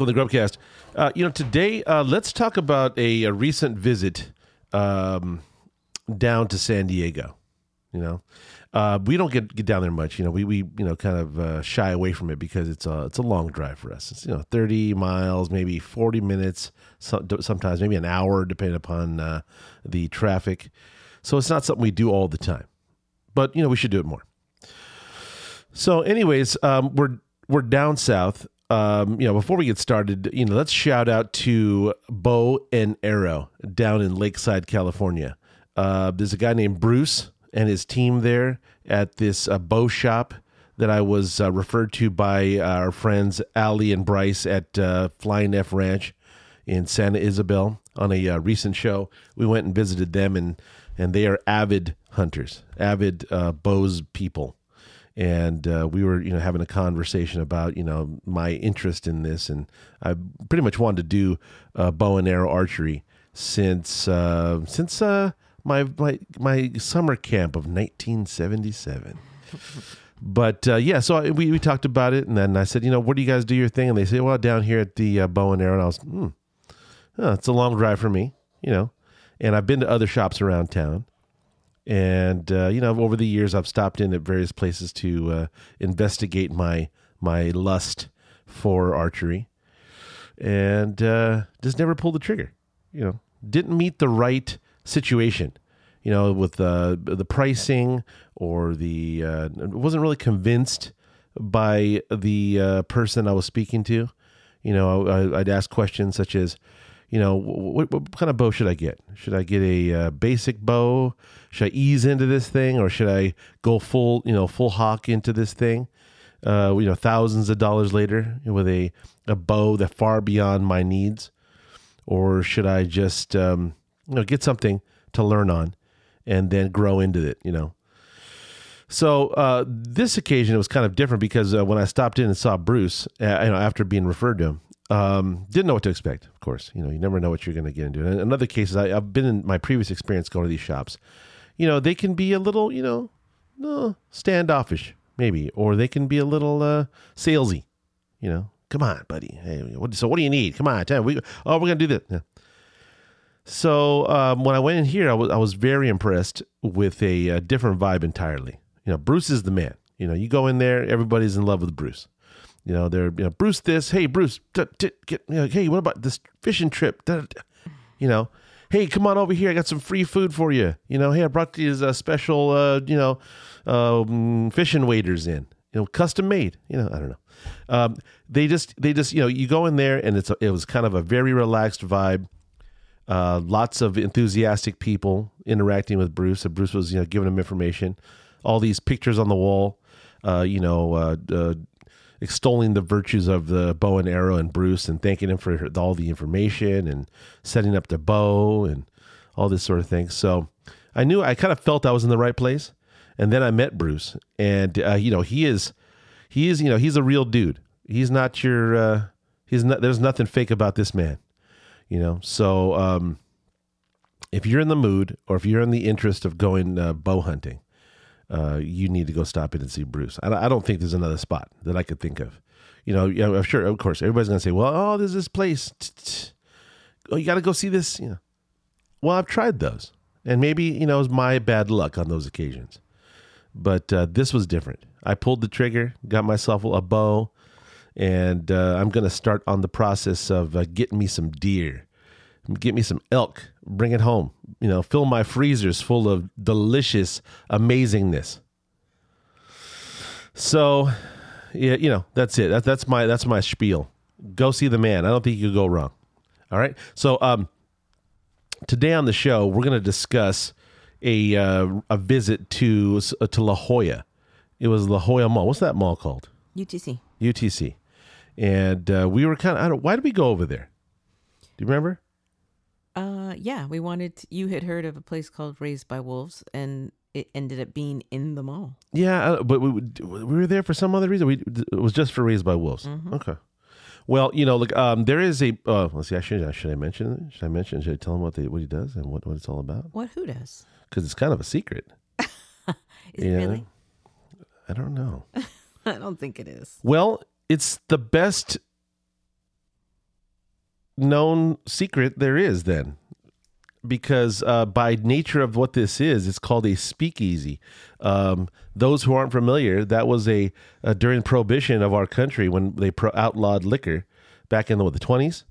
on the Grubcast. Uh, you know, today uh, let's talk about a, a recent visit um, down to San Diego. You know, uh, we don't get get down there much. You know, we we you know kind of uh, shy away from it because it's a it's a long drive for us. It's you know thirty miles, maybe forty minutes, so, sometimes maybe an hour, depending upon uh, the traffic. So it's not something we do all the time, but you know we should do it more. So, anyways, um, we're we're down south. Um, you know, before we get started, you know, let's shout out to Bow and Arrow down in Lakeside, California. Uh, there's a guy named Bruce and his team there at this uh, bow shop that I was uh, referred to by our friends Ali and Bryce at uh, Flying F Ranch in Santa Ysabel on a uh, recent show. We went and visited them, and and they are avid hunters, avid uh, bows people and uh, we were you know having a conversation about you know my interest in this. And i pretty much wanted to do uh, bow and arrow archery since uh, since uh, my, my my summer camp of 1977 but uh, yeah so I, we, we talked about it. And then i said you know where do you guys do your thing? And they said well down here at the uh, bow and arrow. And i was hmm. Oh, it's a long drive for me you know. And i've been to other shops around town and uh, you know over the years i've stopped in at various places to uh, investigate my my lust for archery. And uh, just never pulled the trigger you know. Didn't meet the right situation you know with uh, the pricing or the uh, wasn't really convinced by the uh, person i was speaking to. You know I, i'd ask questions such as you know, what, what, kind of bow should I get? Should I get a uh, basic bow? Should I ease into this thing, or should I go full, you know, full hawk into this thing? Uh, you know, thousands of dollars later with a a bow that far beyond my needs, or should I just um, you know get something to learn on and then grow into it? You know. So uh, this occasion it was kind of different because uh, when I stopped in and saw Bruce, uh, you know, after being referred to him, um, didn't know what to expect, of course. You know, you never know what you're going to get into. And in other cases, I, have been in my previous experience going to these shops. You know, they can be a little, you know, uh, standoffish, maybe, or they can be a little uh, salesy. You know, come on, buddy. Hey, what, so what do you need? Come on, tell me. We, oh, we're to do this. Yeah. So um, when I went in here, I was I was very impressed with a, a different vibe entirely. You know, Bruce is the man. You know, you go in there, everybody's in love with Bruce. You know, they're you know Bruce this, hey Bruce, d- d- get you know, hey, what about this fishing trip? Da, da, you know, hey, come on over here, I got some free food for you. You know, hey, I brought these uh, special uh, you know um, fishing waders in. You know, custom made. You know, I don't know. Um, they just they just you know you go in there and it's a, it was kind of a very relaxed vibe. Uh, lots of enthusiastic people interacting with Bruce. So Bruce was you know giving them information. All these pictures on the wall. Uh, you know, uh, uh extolling the virtues of the bow and arrow and Bruce and thanking him for all the information and setting up the bow and all this sort of thing. So I knew I kind of felt I was in the right place. And then I met Bruce, and uh, you know he is he is you know he's a real dude. He's not your uh, he's not. There's nothing fake about this man. You know, so um, if you're in the mood or if you're in the interest of going uh, bow hunting, uh, you need to go stop in and see Bruce. I, I, don't think there's another spot that I could think of. You know, yeah, I'm sure, of course, everybody's going to say, well, oh, there's this place. Oh, you got to go see this. You know, well, I've tried those. And maybe, you know, it was my bad luck on those occasions. But uh, this was different. I pulled the trigger, got myself a bow, and uh, I'm going to start on the process of uh, getting me some deer get me some elk, bring it home. You know, fill my freezers full of delicious amazingness. So, yeah, you know, that's it. That, that's my that's my spiel. Go see the man. I don't think you could go wrong. All right. So, um, today on the show, we're going to discuss a uh, a visit to uh, to La Jolla. It was La Jolla Mall. What's that mall called? UTC. UTC. And uh, we were kind of. I don't. Why did we go over there? Do you remember? Uh, yeah, we wanted. To, you had heard of a place called Raised by Wolves, and it ended up being in the mall. Yeah, uh, but we we were there for some other reason. We it was just for Raised by Wolves. Mm-hmm. Okay. Well, you know, look, um, there is a. Uh, let's see. I should. Should I mention it? Should I mention? Should I tell him what they, what he does and what, what it's all about? What who does? Because it's kind of a secret. is it really? I don't know. I don't think it is. Well, it's the best known secret there is then because uh, by nature of what this is, it's called a speakeasy. Um, those who aren't familiar, that was a, uh during prohibition of our country when they pro- outlawed liquor back in the what, the twenties.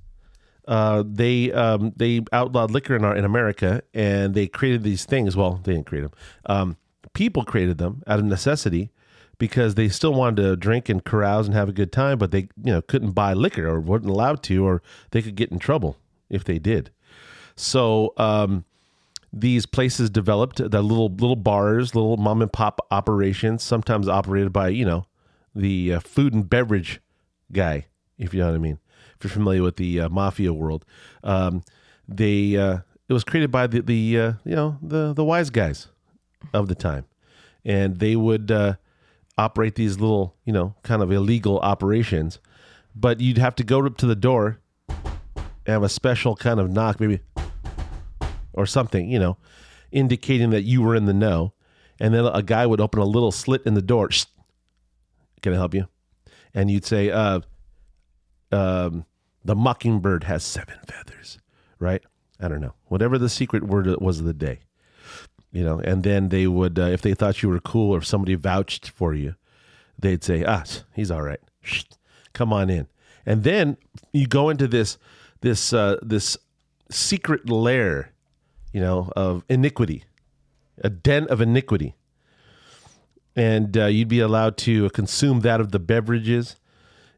Uh, they um, they outlawed liquor in our in America, and they created these things. Well, they didn't create them. Um, people created them out of necessity because they still wanted to drink and carouse and have a good time, but they you know couldn't buy liquor or weren't allowed to, or they could get in trouble if they did. So um, these places developed the little little bars, little mom and pop operations, sometimes operated by you know the uh, food and beverage guy, if you know what I mean. If you're familiar with the uh, mafia world, um, they uh, it was created by the the uh, you know the the wise guys of the time, and they would uh, operate these little you know kind of illegal operations, but you'd have to go up to the door and have a special kind of knock, maybe or something, you know, indicating that you were in the know. And then a guy would open a little slit in the door. Can I help you? And you'd say, uh, um, the mockingbird has seven feathers, right? I don't know. Whatever the secret word was of the day, you know. And then they would, uh, if they thought you were cool or if somebody vouched for you, they'd say, ah, he's all right. Come on in. And then you go into this, this, uh, this secret lair you know, of iniquity, a den of iniquity. And uh, you'd be allowed to consume that of the beverages.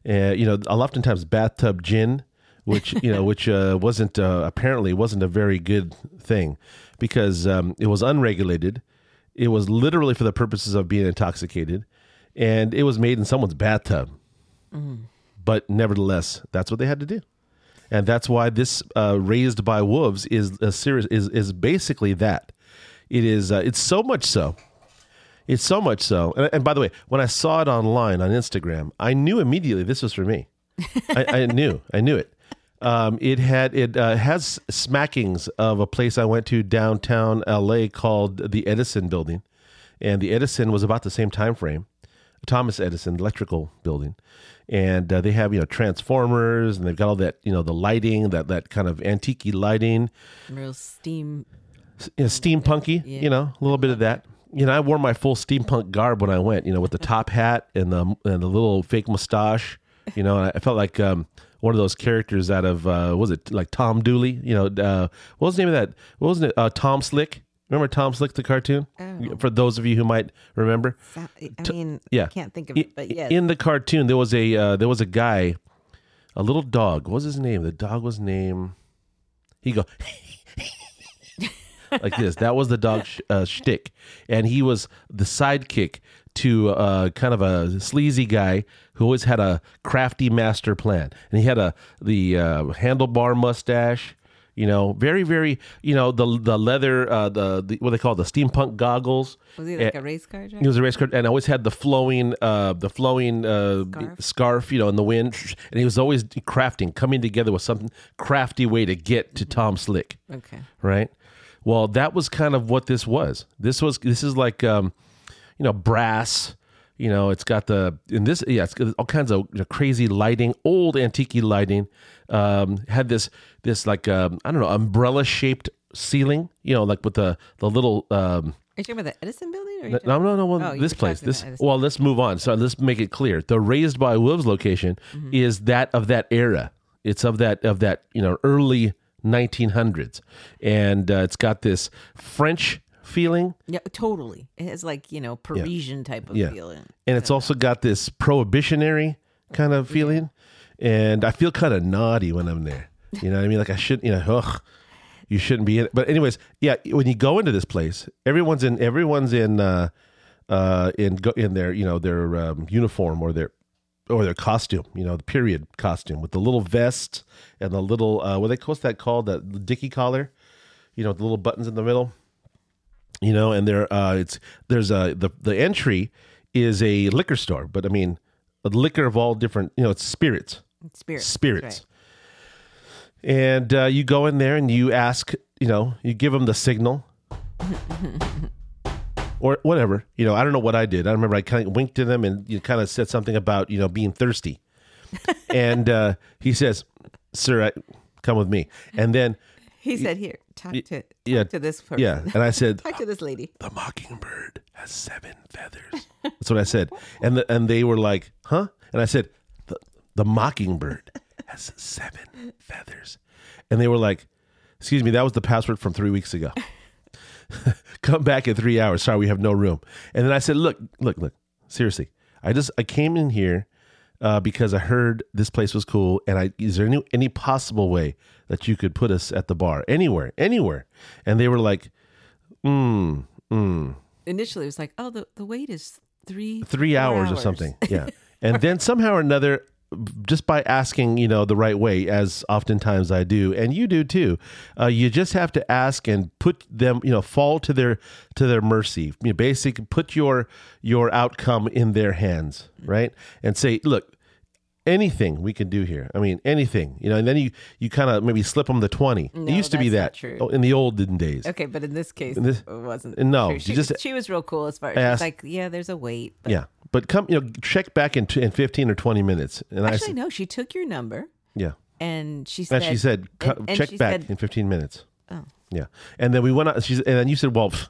Uh, you know, oftentimes bathtub gin, which you know, which uh, wasn't uh, apparently wasn't a very good thing because um, it was unregulated. It was literally for the purposes of being intoxicated, and it was made in someone's bathtub. But nevertheless, that's what they had to do and that's why this uh, raised by wolves is a series is is basically that. It is. Uh, it's so much so. It's so much so. And, and by the way, when I saw it online on Instagram, I knew immediately this was for me. I, I knew. I knew it. Um, it had it uh, has smackings of a place I went to downtown LA called the Edison Building, and the Edison was about the same time frame. Thomas Edison Electrical Building, and uh, they have you know transformers, and they've got all that you know the lighting, that that kind of antique lighting, Real steam. you know, steampunky, Yeah. you know, a little bit of that. You know, I wore my full steampunk garb when I went, you know, with the top hat and the and the little fake mustache. You know, and I felt like um, one of those characters out of uh, was it like Tom Dooley? You know, uh, what was the name of that? What was it? Uh, Tom Slick. Remember Tom Slick, the cartoon? Oh. For those of you who might remember, I mean, yeah. I can't think of it, but yeah. in the cartoon there was a uh, there was a guy, a little dog. What was his name? The dog was named. He go like this. That was the dog sh- uh, shtick, and he was the sidekick to uh, kind of a sleazy guy who always had a crafty master plan, and he had a the uh, handlebar mustache. You know, very, very, you know, the the leather, uh, the, the what they call it, the steampunk goggles. was he like a race car driver? he was a race car, and always had the flowing, uh, the flowing uh, Scarf. scarf, you know, in the wind. And he was always crafting, coming together with some crafty way to get to Tom Slick, Okay. right? Well, that was kind of what this was. This was this is like, um, you know, brass. You know, it's got the in this yeah, it's got all kinds of crazy lighting, old antique lighting. Um, had this this like um, I don't know umbrella shaped ceiling. You know, like with the the little. Um, Are you talking about the Edison building? Or you no, no, no. Well, Oh, this place. This. Well, let's move on. So let's make it clear. The raised by wolves location Mm-hmm. is that of that era. It's of that of that you know early 1900s, and uh, it's got this French feeling, Yeah, totally. It has like you know Parisian type of Yeah. feeling. and it's also got this prohibitionary kind of feeling. And I feel kind of naughty when I'm there. You know what I mean? Like I shouldn't. You know, ugh, you shouldn't be in it. But anyways, yeah. When you go into this place, everyone's in. Everyone's in. Uh, uh, in go, in their you know their um, uniform or their or their costume, you know, the period costume with the little vest and the little uh, what they what's that called? That the dicky collar, you know, the little buttons in the middle. You know, and there uh, it's there's a the the entry is a liquor store, but I mean, a liquor of all different, you know, it's spirits Spirits. spirits. And uh, you go in there and you ask, you know, you give them the signal or whatever. You know, I don't know what I did. I remember I kind of winked to them and you kind of said something about, you know, being thirsty. and uh, he says, Sir, I, come with me. And then He said, "Here, talk to talk yeah, to this person. yeah, and I said, talk to this lady." the mockingbird has seven feathers. That's what I said. And the, and they were like, huh? And I said, the, the mockingbird has seven feathers. And they were like, excuse me, that was the password from three weeks ago. Come back in three hours. Sorry, we have no room. And then I said, look, look, look, seriously. I just, I came in here uh, because I heard this place was cool. And I, is there any, any possible way that you could put us at the bar? Anywhere, anywhere. And they were like, mm, mm Initially, it was like, "Oh, the the wait is three three four hours, or something. Yeah. and then somehow or another, just by asking, you know, the right way, as oftentimes I do, and you do too, uh, you just have to ask and put them, you know, fall to their to their mercy. You know, basically, put your your outcome in their hands, right? And say, look. Anything we can do here. I mean, anything, you know, and then you, you kind of maybe slip them the 20. No, it used to be that true. oh, in the olden days. Okay, but in this case, this- it wasn't. no, true. she, just- she was real cool as far as asked- like, "Yeah, there's a wait." But Yeah. But come, you know, check back in, t- in 15 or 20 minutes. And I actually, said, no, she took your number yeah. and she said, And she said, "Cut- and- and check she back said- in 15 minutes. Oh. Yeah. And then we went out. She's, and then you said, well, pff.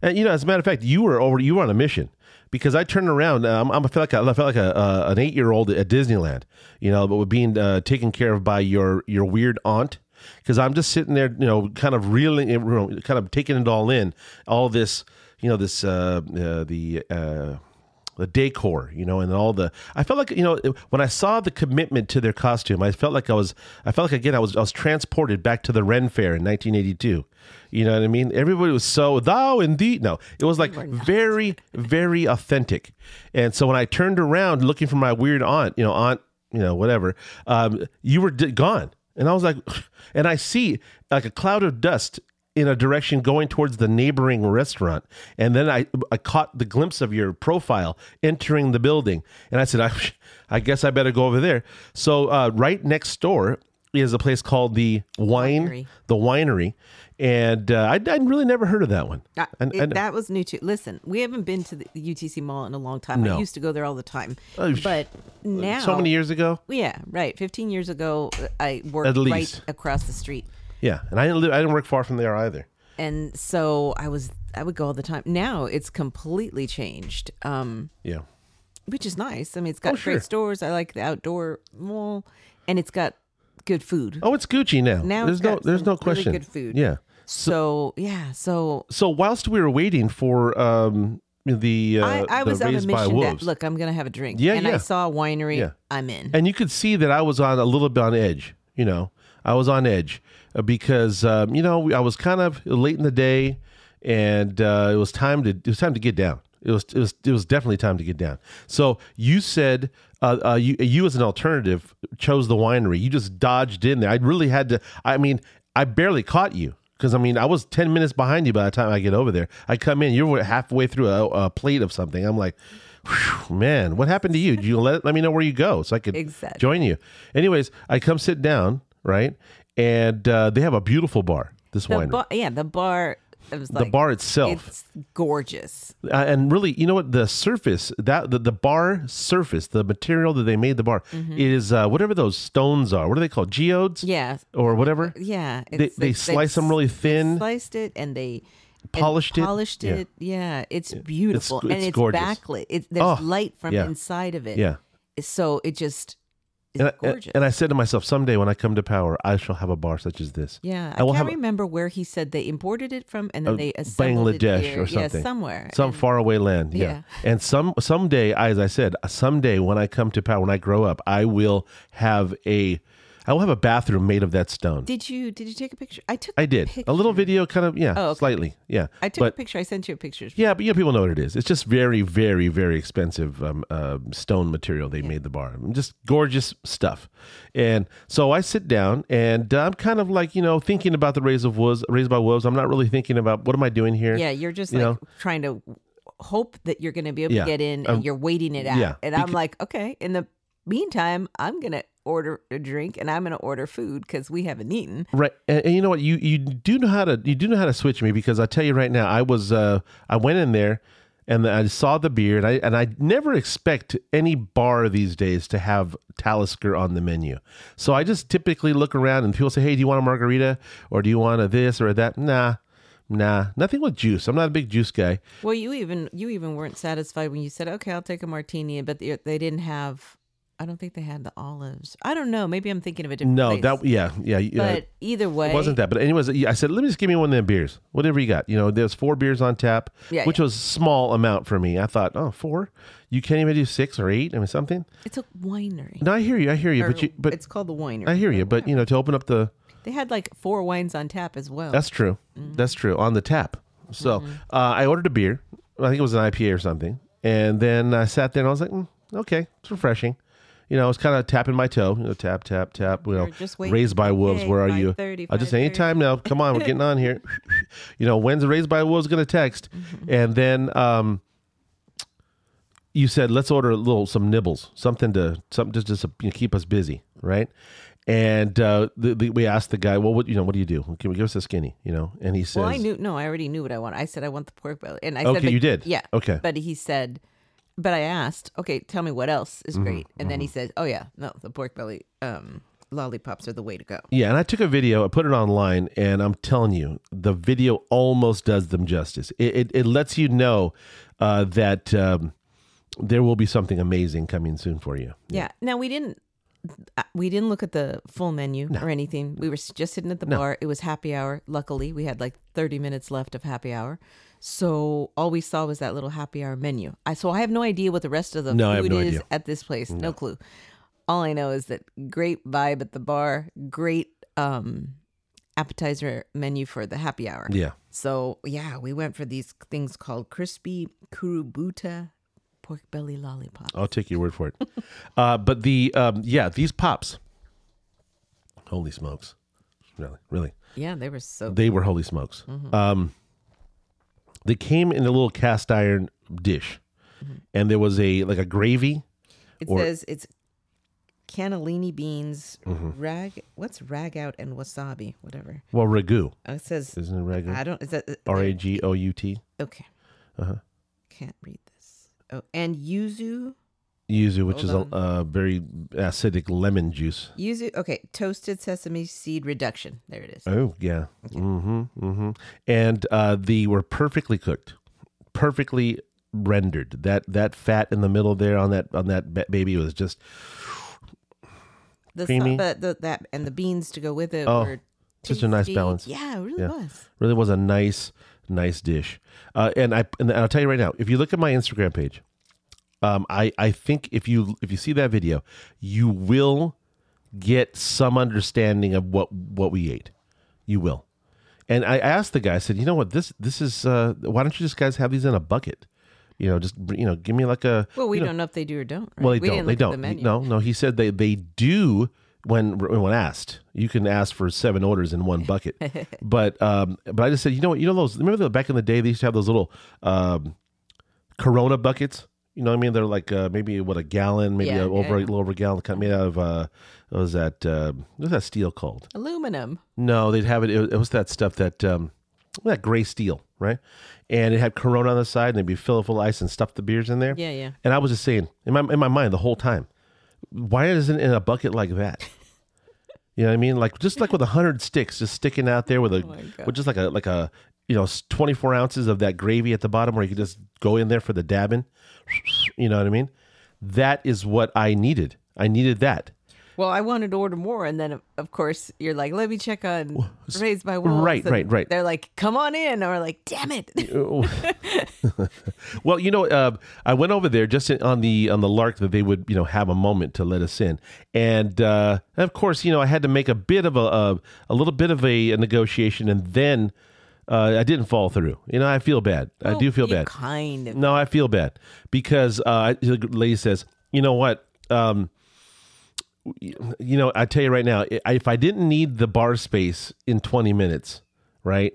and you know, as a matter of fact, you were over, you were on a mission because I turned around. Um, I'm, I feel like, I felt like a, uh, an eight year old at Disneyland, you know, but being uh, taken care of by your, your weird aunt. Cause I'm just sitting there, you know, kind of reeling, you know, kind of taking it all in, all this, you know, this, uh, uh the, uh, the decor, you know, and all the. I felt like you know when I saw the commitment to their costume, I felt like I was. I felt like again I was. I was transported back to the Ren Fair in 1982. You know what I mean? Everybody was so thou indeed. No, it was like very, very authentic. And so when I turned around looking for my weird aunt, you know, aunt, you know, whatever, um, you were d- gone, and I was like, and I see like a cloud of dust in a direction going towards the neighboring restaurant. And then I, I caught the glimpse of your profile entering the building. And I said, I, I guess I better go over there. So uh, right next door is a place called the Wine, Winery. the Winery. And uh, I'd, I'd really never heard of that one. Uh, And- it- and- that was new too. Listen, we haven't been to the UTC Mall in a long time. No. I used to go there all the time, Oh, but now so many years ago. Yeah, right. Fifteen years ago, I worked right across the street, Yeah. And I didn't, live, I didn't work far from there either. and so I was I would go all the time. Now it's completely changed, um, Yeah. which is nice. I mean, it's got Oh, sure. great stores. I like the outdoor mall, and it's got good food. Oh, it's Gucci now. Now there's it's no there's no really question. good food. Yeah. So yeah, so So whilst we were waiting for um, the uh, I, I the was on a mission. That, look, I'm gonna have a drink. Yeah, and yeah. I saw a winery. Yeah. I'm in. and you could see that I was on a little bit on edge. You know, I was on edge uh, because um, you know I was kind of late in the day, and uh, it was time to it was time to get down. It was it was it was definitely time to get down. So you said uh, uh, you you as an alternative chose the winery. You just dodged in there. I really had to. I mean, I barely caught you. Because I mean, I was ten minutes behind you by the time I get over there. I come in, you're halfway through a, a plate of something. I'm like, man, what happened to you? Did you let let me know where you go so I could Exactly. join you? Anyways, I come sit down, right, and uh, they have a beautiful bar. This the winery, bar, yeah, the bar. It was the bar itself, It's gorgeous. uh, and really, you know what? The surface that the, the bar surface, the material that they made the bar Mm-hmm. is uh, whatever those stones are. What are they called? Geodes, Yeah, or whatever. yeah. They it's- they they- slice them really they thin. sliced it, and they and Polished it? Polished Yeah. it. Yeah, it's beautiful, and it's it's gorgeous. backlit. It, there's Oh, light from yeah. inside of it. Yeah. So it just And I, gorgeous. and I said to myself, someday when I come to power, I shall have a bar such as this. yeah, I I, can't remember where he said they imported it from, and then Uh, they assembled it Bangladesh here. or something. Yeah, somewhere. some And- faraway land. Yeah. Yeah. And some someday, as I said, someday when I come to power, when I grow up, I will have a, I will have a bathroom made of that stone. Did you did you take a picture? I took. I did a little video, kind of, yeah, Oh, okay. slightly, yeah. I took a picture. I sent you a picture. yeah, but you know, people know what it is. It's just very, very, very expensive um, uh, stone material they made the bar. Just gorgeous stuff. And so I sit down and I'm kind of like you know thinking about the raise of wolves, raised by wolves. I'm not really thinking about what am I doing here. Yeah, you're just You like know? trying to hope that you're going to be able Yeah. to get in, and Um, you're waiting it out. yeah, and I'm like, okay. In the meantime, I'm going to order a drink, and I'm going to order food because we haven't eaten. Right, and, and you know what? You you do know how to you do know how to switch me because I tell you right now, I was uh I went in there, and I saw the beer, and I and I never expect any bar these days to have Talisker on the menu. So I just typically look around, and people say, "Hey, do you want a margarita, or do you want a this or a that?" Nah, nah, nothing with juice. I'm not a big juice guy. Well, you even you even weren't satisfied when you said, "Okay, I'll take a martini," but they, they didn't have. I don't think they had the olives. I don't know. Maybe I'm thinking of a different. No, place. that yeah, yeah. yeah. But either way, It wasn't that, but anyways, I said, let me just give me one of them beers, whatever you got. You know, there's four beers on tap, Yeah, which yeah. was a small amount for me. I thought, oh, four? You can't even do six or eight? I mean, something. It's a winery. No, I hear you, I hear you, Or but you, but it's called the winery. I hear you, but you know, to open up the, They had like four wines on tap as well. that's true, Mm-hmm. that's true on the tap. So uh, I ordered a beer. I think it was an IPA or something, and then I sat there and I was like, mm, okay, it's refreshing. You know, I was kind of tapping my toe, you know, tap, tap, tap. You know, just raised by wolves. Where are you? 5:30, I just 5:30. anytime now. Come on, we're getting on here. you know, when's the raised by wolves going to text? Mm-hmm. And then um, you said, let's order a little some nibbles, something to something just just to you know, keep us busy, right? And uh, the, the, we asked the guy, well, what you know, what do you do? Can we give us a skinny? You know, and he says, well, I knew. No, I already knew what I want. I said I want the pork belly, and I Okay, said, you did? Yeah. Okay. But he said, but I asked, okay, tell me what else Mm-hmm, is great, and then he says, oh yeah, no, the pork belly um, lollipops are the way to go. Yeah, and I took a video, I put it online, and I'm telling you, the video almost does them justice. It it, it lets you know uh, that um, there will be something amazing coming soon for you. Yeah. Now we didn't. uh, We didn't look at the full menu or anything. We were just sitting at the bar. It was happy hour. Luckily, we had like 30 minutes left of happy hour. So all we saw was that little happy hour menu. I so I have no idea what the rest of the No, food no is idea. at this place. No. clue. All I know is that great vibe at the bar, great um appetizer menu for the happy hour. Yeah, So yeah, we went for these things called crispy kurobuta pork belly lollipop. I'll take your word for it. uh, but the um, yeah, these pops, holy smokes, really, really, Yeah, they were so they were holy smokes. Um, they came in a little cast iron dish, and there was a like a gravy. It Or- says it's cannellini beans, Mm-hmm. rag. What's rag out and wasabi? Whatever. Well, ragu, Oh, it says isn't it ragu? I don't. Is that R A G O U T. okay? Uh-huh. Can't read this. Oh, and yuzu. Yuzu, which is a Hold uh, very acidic lemon juice. Yuzu. Okay, toasted sesame seed reduction. There it is. Oh yeah. Mm-hmm. Mm-hmm. And uh, the were perfectly cooked, perfectly rendered. That that fat in the middle there on that on that ba- baby was just The, creamy. the, the that and the beans to go with it. Oh, were such a nice tasty. balance. Yeah, it really Yeah. was. really was a nice nice dish. Uh, and I and I'll tell you right now, if you look at my Instagram page, um, I I think if you if you see that video, you will get some understanding of what what we ate. You will. And I asked the guy, I said, you know what, this this is uh, why don't you just guys have these in a bucket? You know, just you know, give me like a Well, we you know, don't know if they do or don't. Right? well, they we don't. They The don't. menu. No, no. He said they they do when when asked. You can ask for seven orders in one bucket. but um, but I just said, you know what? You know those. Remember the, back in the day they used to have those little um, Corona buckets. You know what I mean? They're like uh, maybe what a gallon, maybe Yeah, a, over yeah. a little over a gallon, kind made out of uh, what was that? Uh, what was that steel called? Aluminum. No, they'd have it. It was that stuff that um, that gray steel, right? And it had Corona on the side, and they'd be filled full of ice and stuff the beers in there. Yeah, yeah. And I was just saying in my in my mind the whole time, why isn't it in a bucket like that? You know what I mean? Like just like with a hundred sticks just sticking out there with a Oh with just like a like a you know twenty four ounces of that gravy at the bottom where you could just go in there for the dabbing. You know what I mean? That is what I needed. I needed that. Well, I wanted to order more, and then of course you're like, "Let me check on Raised by Wolves." right, and right, right. They're like, "Come on in," or like, "Damn it!" well, you know, uh, I went over there just on the on the lark that they would, you know, have a moment to let us in, and uh, of course, you know, I had to make a bit of a a, a little bit of a, a negotiation, and then uh, I didn't fall through. You know, I feel bad. I do feel bad. Kind of. No, I feel bad because uh, the lady says, "You know what? Um, you know, I tell you right now, if I didn't need the bar space in 20 minutes, right,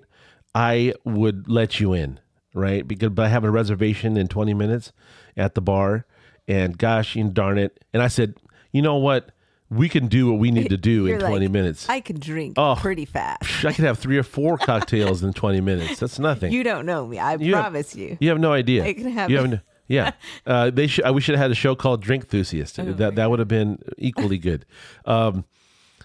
I would let you in, right? Because but I have a reservation in 20 minutes at the bar, and gosh, you darn it. And I said, you know what? We can do what we need to do in You're 20 like, minutes. I can drink Oh. pretty fast. I could have three or four cocktails in 20 minutes. That's nothing. You don't know me. I You have- promise you. You have no idea. I can have you haven't. Yeah, uh, they should. we should have had a show called Drink Enthusiast. Oh that that would have been equally good. Um,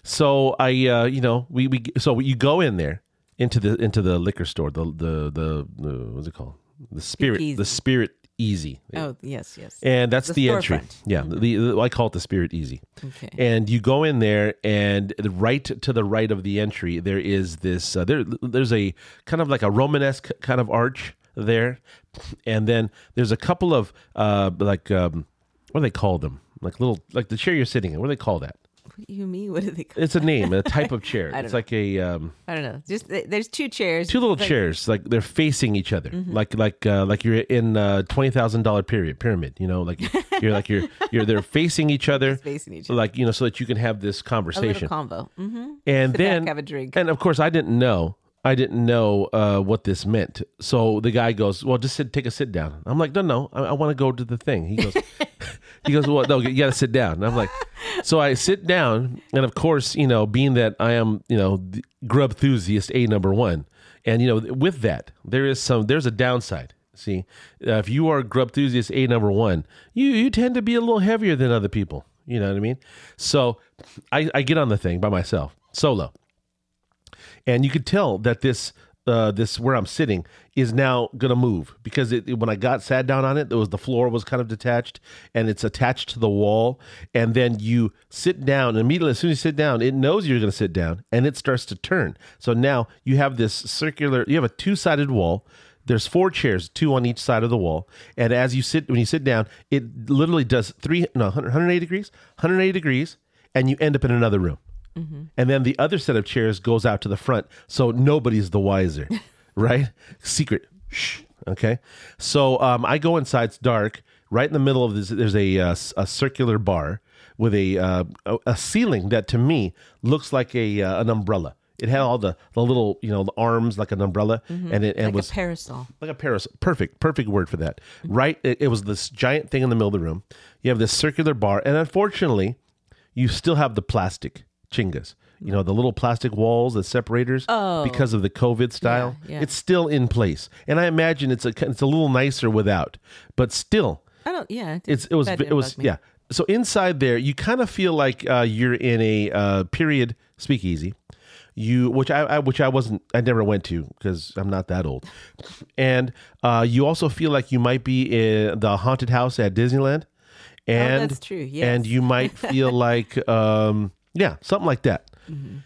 so I, uh, you know, we, we so you go in there into the into the liquor store, the the the, the what's it called? The spirit, Speakeasy. the spirit easy. Oh yes, yes. And that's the, The entry. Yeah, the, the- I call it the Spirit Easy. Okay. And you go in there, and right to the right of the entry, there is this. Uh, there, there's a kind of like a Romanesque kind of arch there, and then there's a couple of uh, like um, what do they call them? Like little, like the chair you're sitting in. What do they call that? What do you mean? What do they? Call? It's a name, a type of chair. It's like a um, I don't know. Just there's two chairs. two little Like, chairs, like they're facing each other, Mm-hmm. like like uh, like you're in a twenty thousand dollar period pyramid. You know, like you're like you're you're they're facing each other, facing each other. like you know, so that you can have this conversation. little convo. Mm-hmm. and Sit then back, have a drink. and of course, I didn't know. I didn't know uh, what this meant. So the guy goes, "Well, just sit, take a sit down." I'm like, "No, no, I, I want to go to the thing." He goes, "He goes, well, no, you got to sit down." And I'm like, so I sit down, and of course, you know, being that I am, you know, grub enthusiast a number one, and you know, with that, there is some, there's a downside. See, uh, if you are grub enthusiast a number one, you you tend to be a little heavier than other people. You know what I mean? So I, I get on the thing by myself, solo and you could tell that this uh, this where I'm sitting is now gonna move because it, when I got sat down on it, there was the floor was kind of detached and it's attached to the wall, and then you sit down immediately as soon as you sit down, it knows you're gonna sit down and it starts to turn. So now you have this circular, you have a two sided wall. There's four chairs, two on each side of the wall, and as you sit when you sit down, it literally does three no 180 degrees, 180 degrees, and you end up in another room and then the other set of chairs goes out to the front so nobody's the wiser right secret shh okay so um, i go inside it's dark right in the middle of this there's a, uh, a circular bar with a, uh, a ceiling that to me looks like a uh, an umbrella it had all the, the little you know the arms like an umbrella and it and like was a parasol. like a parasol. Perfect, perfect word for that. Right? It, it was this giant thing in the middle of the room. You have this circular bar, and unfortunately, you still have the plastic chingas. You know, the little plastic walls, the separators, because of the COVID style. Yeah, yeah. It's still in place, and I imagine it's a it's a little nicer without, but still, I don't. Yeah. it's it was it was yeah. So inside there, you kind of feel like uh, you're in a uh, period speakeasy. You, which I, I, which I wasn't, I never went to because I'm not that old, and uh, you also feel like you might be in the haunted house at Disneyland, and Oh, that's true, yes. and you might feel like, um, yeah, something like that. Mm-hmm.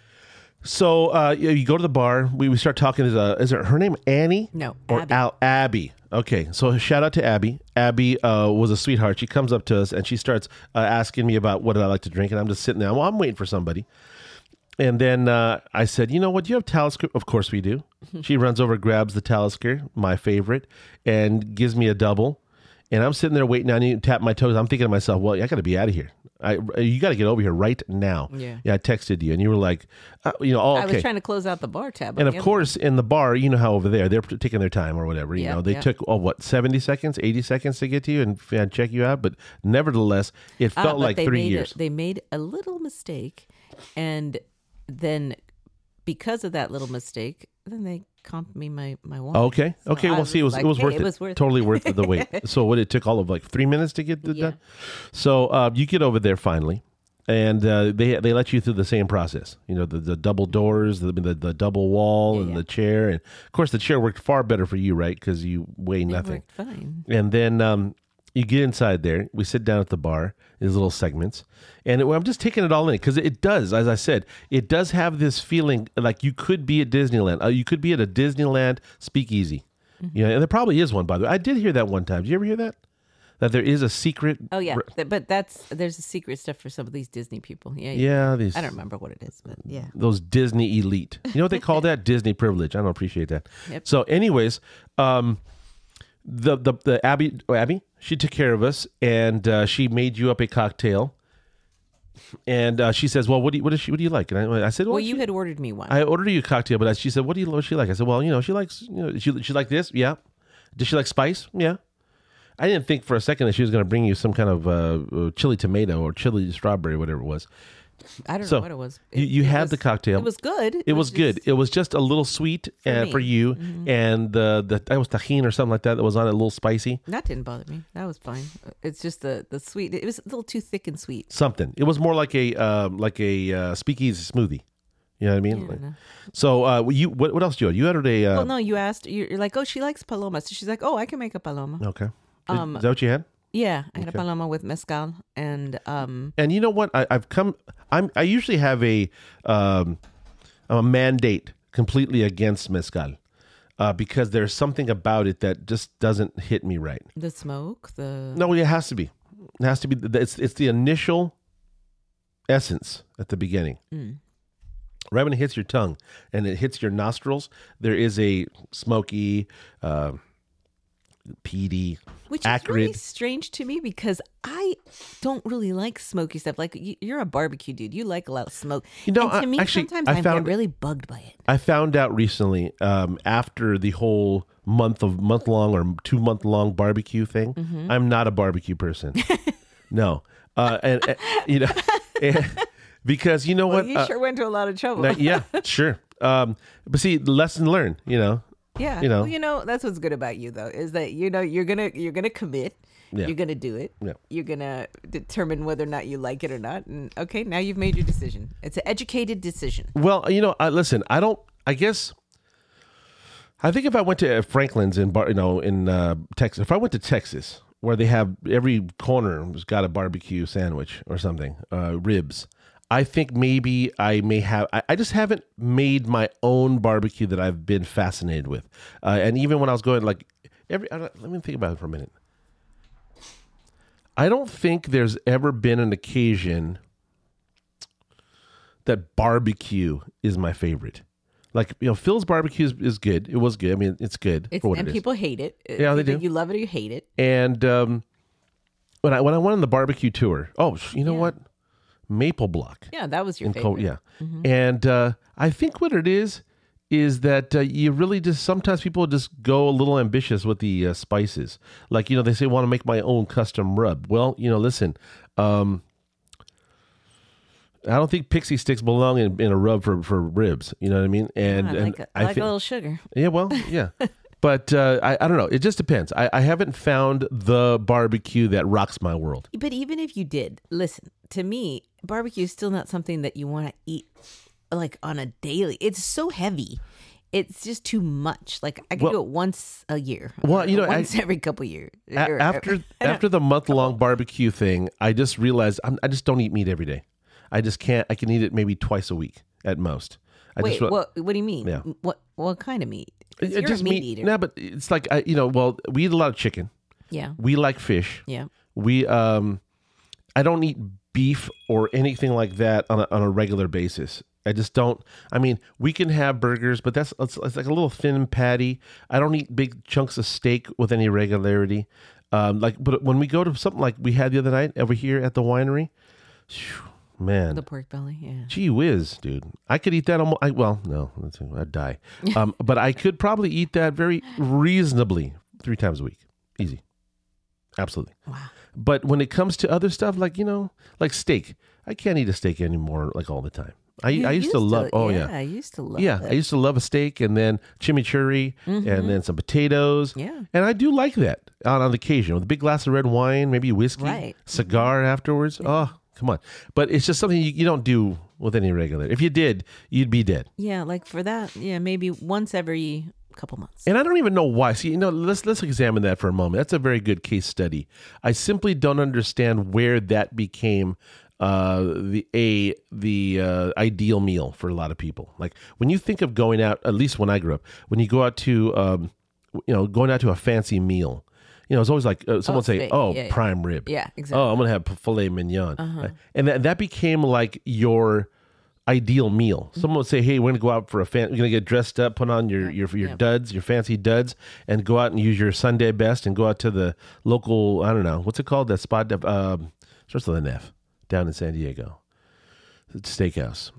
So uh, you you go to the bar. We, we start talking. Is, uh, is it her name Annie? No, or Abby. Al Abby. Okay, so shout out to Abby. Abby uh, was a sweetheart. She comes up to us and she starts uh, asking me about what I like to drink, and I'm just sitting there. Well, I'm waiting for somebody. And then uh, I said, you know what? Do you have Talisker? Of course we do. she runs over, grabs the Talisker, my favorite, and gives me a double. And I'm sitting there waiting on you, tap my toes. I'm thinking to myself, well, I got to be out of here. I, you got to get over here right now. Yeah. Yeah. I texted you, and you were like, uh, you know, oh, I was trying to close out the bar tab. And of course, in the bar, you know how over there they're taking their time or whatever. You Yeah, know, they yeah. took oh what seventy seconds, eighty seconds to get to you and, and check you out. But nevertheless, it Ah, felt but like three years. A, they made a little mistake, and then because of that little mistake, then they comped me my my wine. okay, So okay. I Well, see, it was like, it was hey, worth it. it was worth totally worth the wait. So what? It took all of like three minutes to get it Yeah. done. So uh, you get over there finally. And uh, they they let you through the same process, you know, the, the double doors, the, the the double wall, Yeah, and yeah. the chair, and of course the chair worked far better for you, right? Because you weigh nothing. fine. And then um, you get inside there. We sit down at the bar, these little segments. And it, I'm just taking it all in because it does, as I said, it does have this feeling like you could be at Disneyland. Uh, you could be at a Disneyland speakeasy. Mm-hmm. You know, and there probably is one, by the way. I did hear that one time. Did you ever hear that? That there is a secret. Oh yeah, Th- but that's there's a secret stuff for some of these Disney people. Yeah, Yeah, these I don't remember what it is, but yeah. those Disney elite. You know what they call that? Disney privilege. I don't appreciate that. Yep. So, anyways, um, the the the Abby oh, Abby she took care of us and uh, she made you up a cocktail. And uh, she says, "Well, what do you, what does she what do you like?" And I, I said, "Well, Well, you she- had ordered me one. I ordered you a cocktail, but she said, "What do you what she like?" I said, "Well, you know, she likes you know she she like this, yeah. Does she like spice? Yeah." I didn't think for a second that she was going to bring you some kind of uh, uh, chili tomato or chili strawberry, whatever it was. I don't So, know what it was. you- you had was- the cocktail. It was good. It was good. It was just a little sweet for, uh, me. for you, and the the that was tahini or something like that that was on it, a little spicy. that didn't bother me. That was fine. It's just the the sweet. It was a little too thick and sweet. Something. It was more like a um, like a uh, speakeasy smoothie. You know what I mean? Like- so uh, you what, what else do you? Had? You ordered a uh, well, no, you asked. You're, you're like, oh, she likes paloma. So she's like, oh, I can make a paloma. okay. Um, is that what you had? Yeah, I had Okay. a paloma with mezcal and um. And you know what? I, I've come. I'm. I usually have a um, a mandate completely against mezcal, uh, because there's something about it that just doesn't hit me right. The smoke, the No, it has to be. It has to be. It's it's the initial essence at the beginning. Mm. Right when it hits your tongue and it hits your nostrils, there is a smoky, uh, peaty. which acrid. is really strange to me because I don't really like smoky stuff. Like you, you're a barbecue dude, you like a lot of smoke. You know, and to I- me, actually, sometimes I I, found- get really bugged by it. I found out recently um, after the whole month of month long or two month long barbecue thing. Mm-hmm. I'm not a barbecue person. no, uh, and, and, you know, and- because you know Well, what? you Uh, sure went to a lot of trouble. now- yeah, sure. Um, but see, lesson learned. You know, yeah, you know. Well, you know that's what's good about you though is that you know you're gonna you're gonna commit. Yeah. You're gonna do it. Yeah. You're gonna determine whether or not you like it or not. And okay, now you've made your decision. It's an educated decision. Well, you know, I, listen. I don't. I guess. I think if I went to Franklin's in Bar, you know, in uh, Texas, if I went to Texas, where they have every corner has got a barbecue sandwich or something, uh, ribs. I think maybe I may have. I, I just haven't made my own barbecue that I've been fascinated with. Uh, and even when I was going, like every, let me think about it for a minute. I don't think there's ever been an occasion that barbecue is my favorite. Like you know, Phil's barbecue is, is good. It was good. I mean, it's good It's, for what and it is. people hate it. Yeah, they do. You love it or you hate it. And um, when I when I went on the barbecue tour, oh, you know Yeah. what? Maple Block Yeah, that was your favorite. Col- yeah. And uh, I think what it is is that uh, you really just sometimes people just go a little ambitious with the uh, spices. Like you know, they say want to make my own custom rub. Well, you know, listen. Um, I don't think pixie sticks belong in, in a rub for, for ribs. You know what I mean? And I and like, a, I like a little sugar. yeah, well, yeah. but uh, I, I don't know. It just depends. I, I haven't found the barbecue that rocks my world. But even if you did, listen, to me, barbecue is still not something that you want to eat like on a daily. It's so heavy. It's just too much. Like I can Well- do it once a year. Well, you know, I- once every couple years. A- Or- after after the month long barbecue thing, I just realized I'm, I just don't eat meat every day. I just can't. I can eat it maybe twice a week at most. I Wait, just, what? What do you mean? Yeah. What? What kind of meat? It- You're just meat meat. eater. No, but it's like I, you know. Well, we eat a lot of chicken. Yeah. We like fish. Yeah. We um, I don't eat beef or anything like that on a, on a regular basis. I just don't. I mean, we can have burgers, but that's it's, it's like a little thin patty. I don't eat big chunks of steak with any regularity. Um, like, but when we go to something like we had the other night over here at the winery, phew, man, The pork belly. Yeah. Gee whiz, dude! I could eat that almost. I, well, no, I'd die. Um, but I could probably eat that very reasonably three times a week, easy, absolutely. Wow. But when it comes to other stuff, like you know, like steak, I can't eat a steak anymore like all the time. I, I used, to love. oh yeah, I used to love. yeah. it. I used to love a steak and then chimichurri and then some potatoes. Yeah. And I do like that on, on occasion with a big glass of red wine, maybe whiskey, Right. cigar afterwards. Oh, come on. But it's just something you, you don't do with any regular. If you did, you'd be dead. Yeah, like for that, yeah, maybe once every couple months. And I don't even know why. See, you know, let's let's examine that for a moment. That's a very good case study. I simply don't understand where that became uh, the a the uh, ideal meal for a lot of people. Like when you think of going out, at least when I grew up, when you go out to um, you know going out to a fancy meal, you know, it's always like uh, someone say, "Oh, Yeah, yeah. prime rib." Yeah, exactly. Uh-huh. Oh, I'm gonna have filet mignon, and that that became like your ideal meal. Mm-hmm. Someone would say, "Hey, we're gonna go out for a fan. We're gonna get dressed up, put on your your your yeah. duds, your fancy duds, and go out and use your Sunday best, and go out to the local. I don't know what's it called. That spot that um, starts with an F down in San Diego. Steakhouse,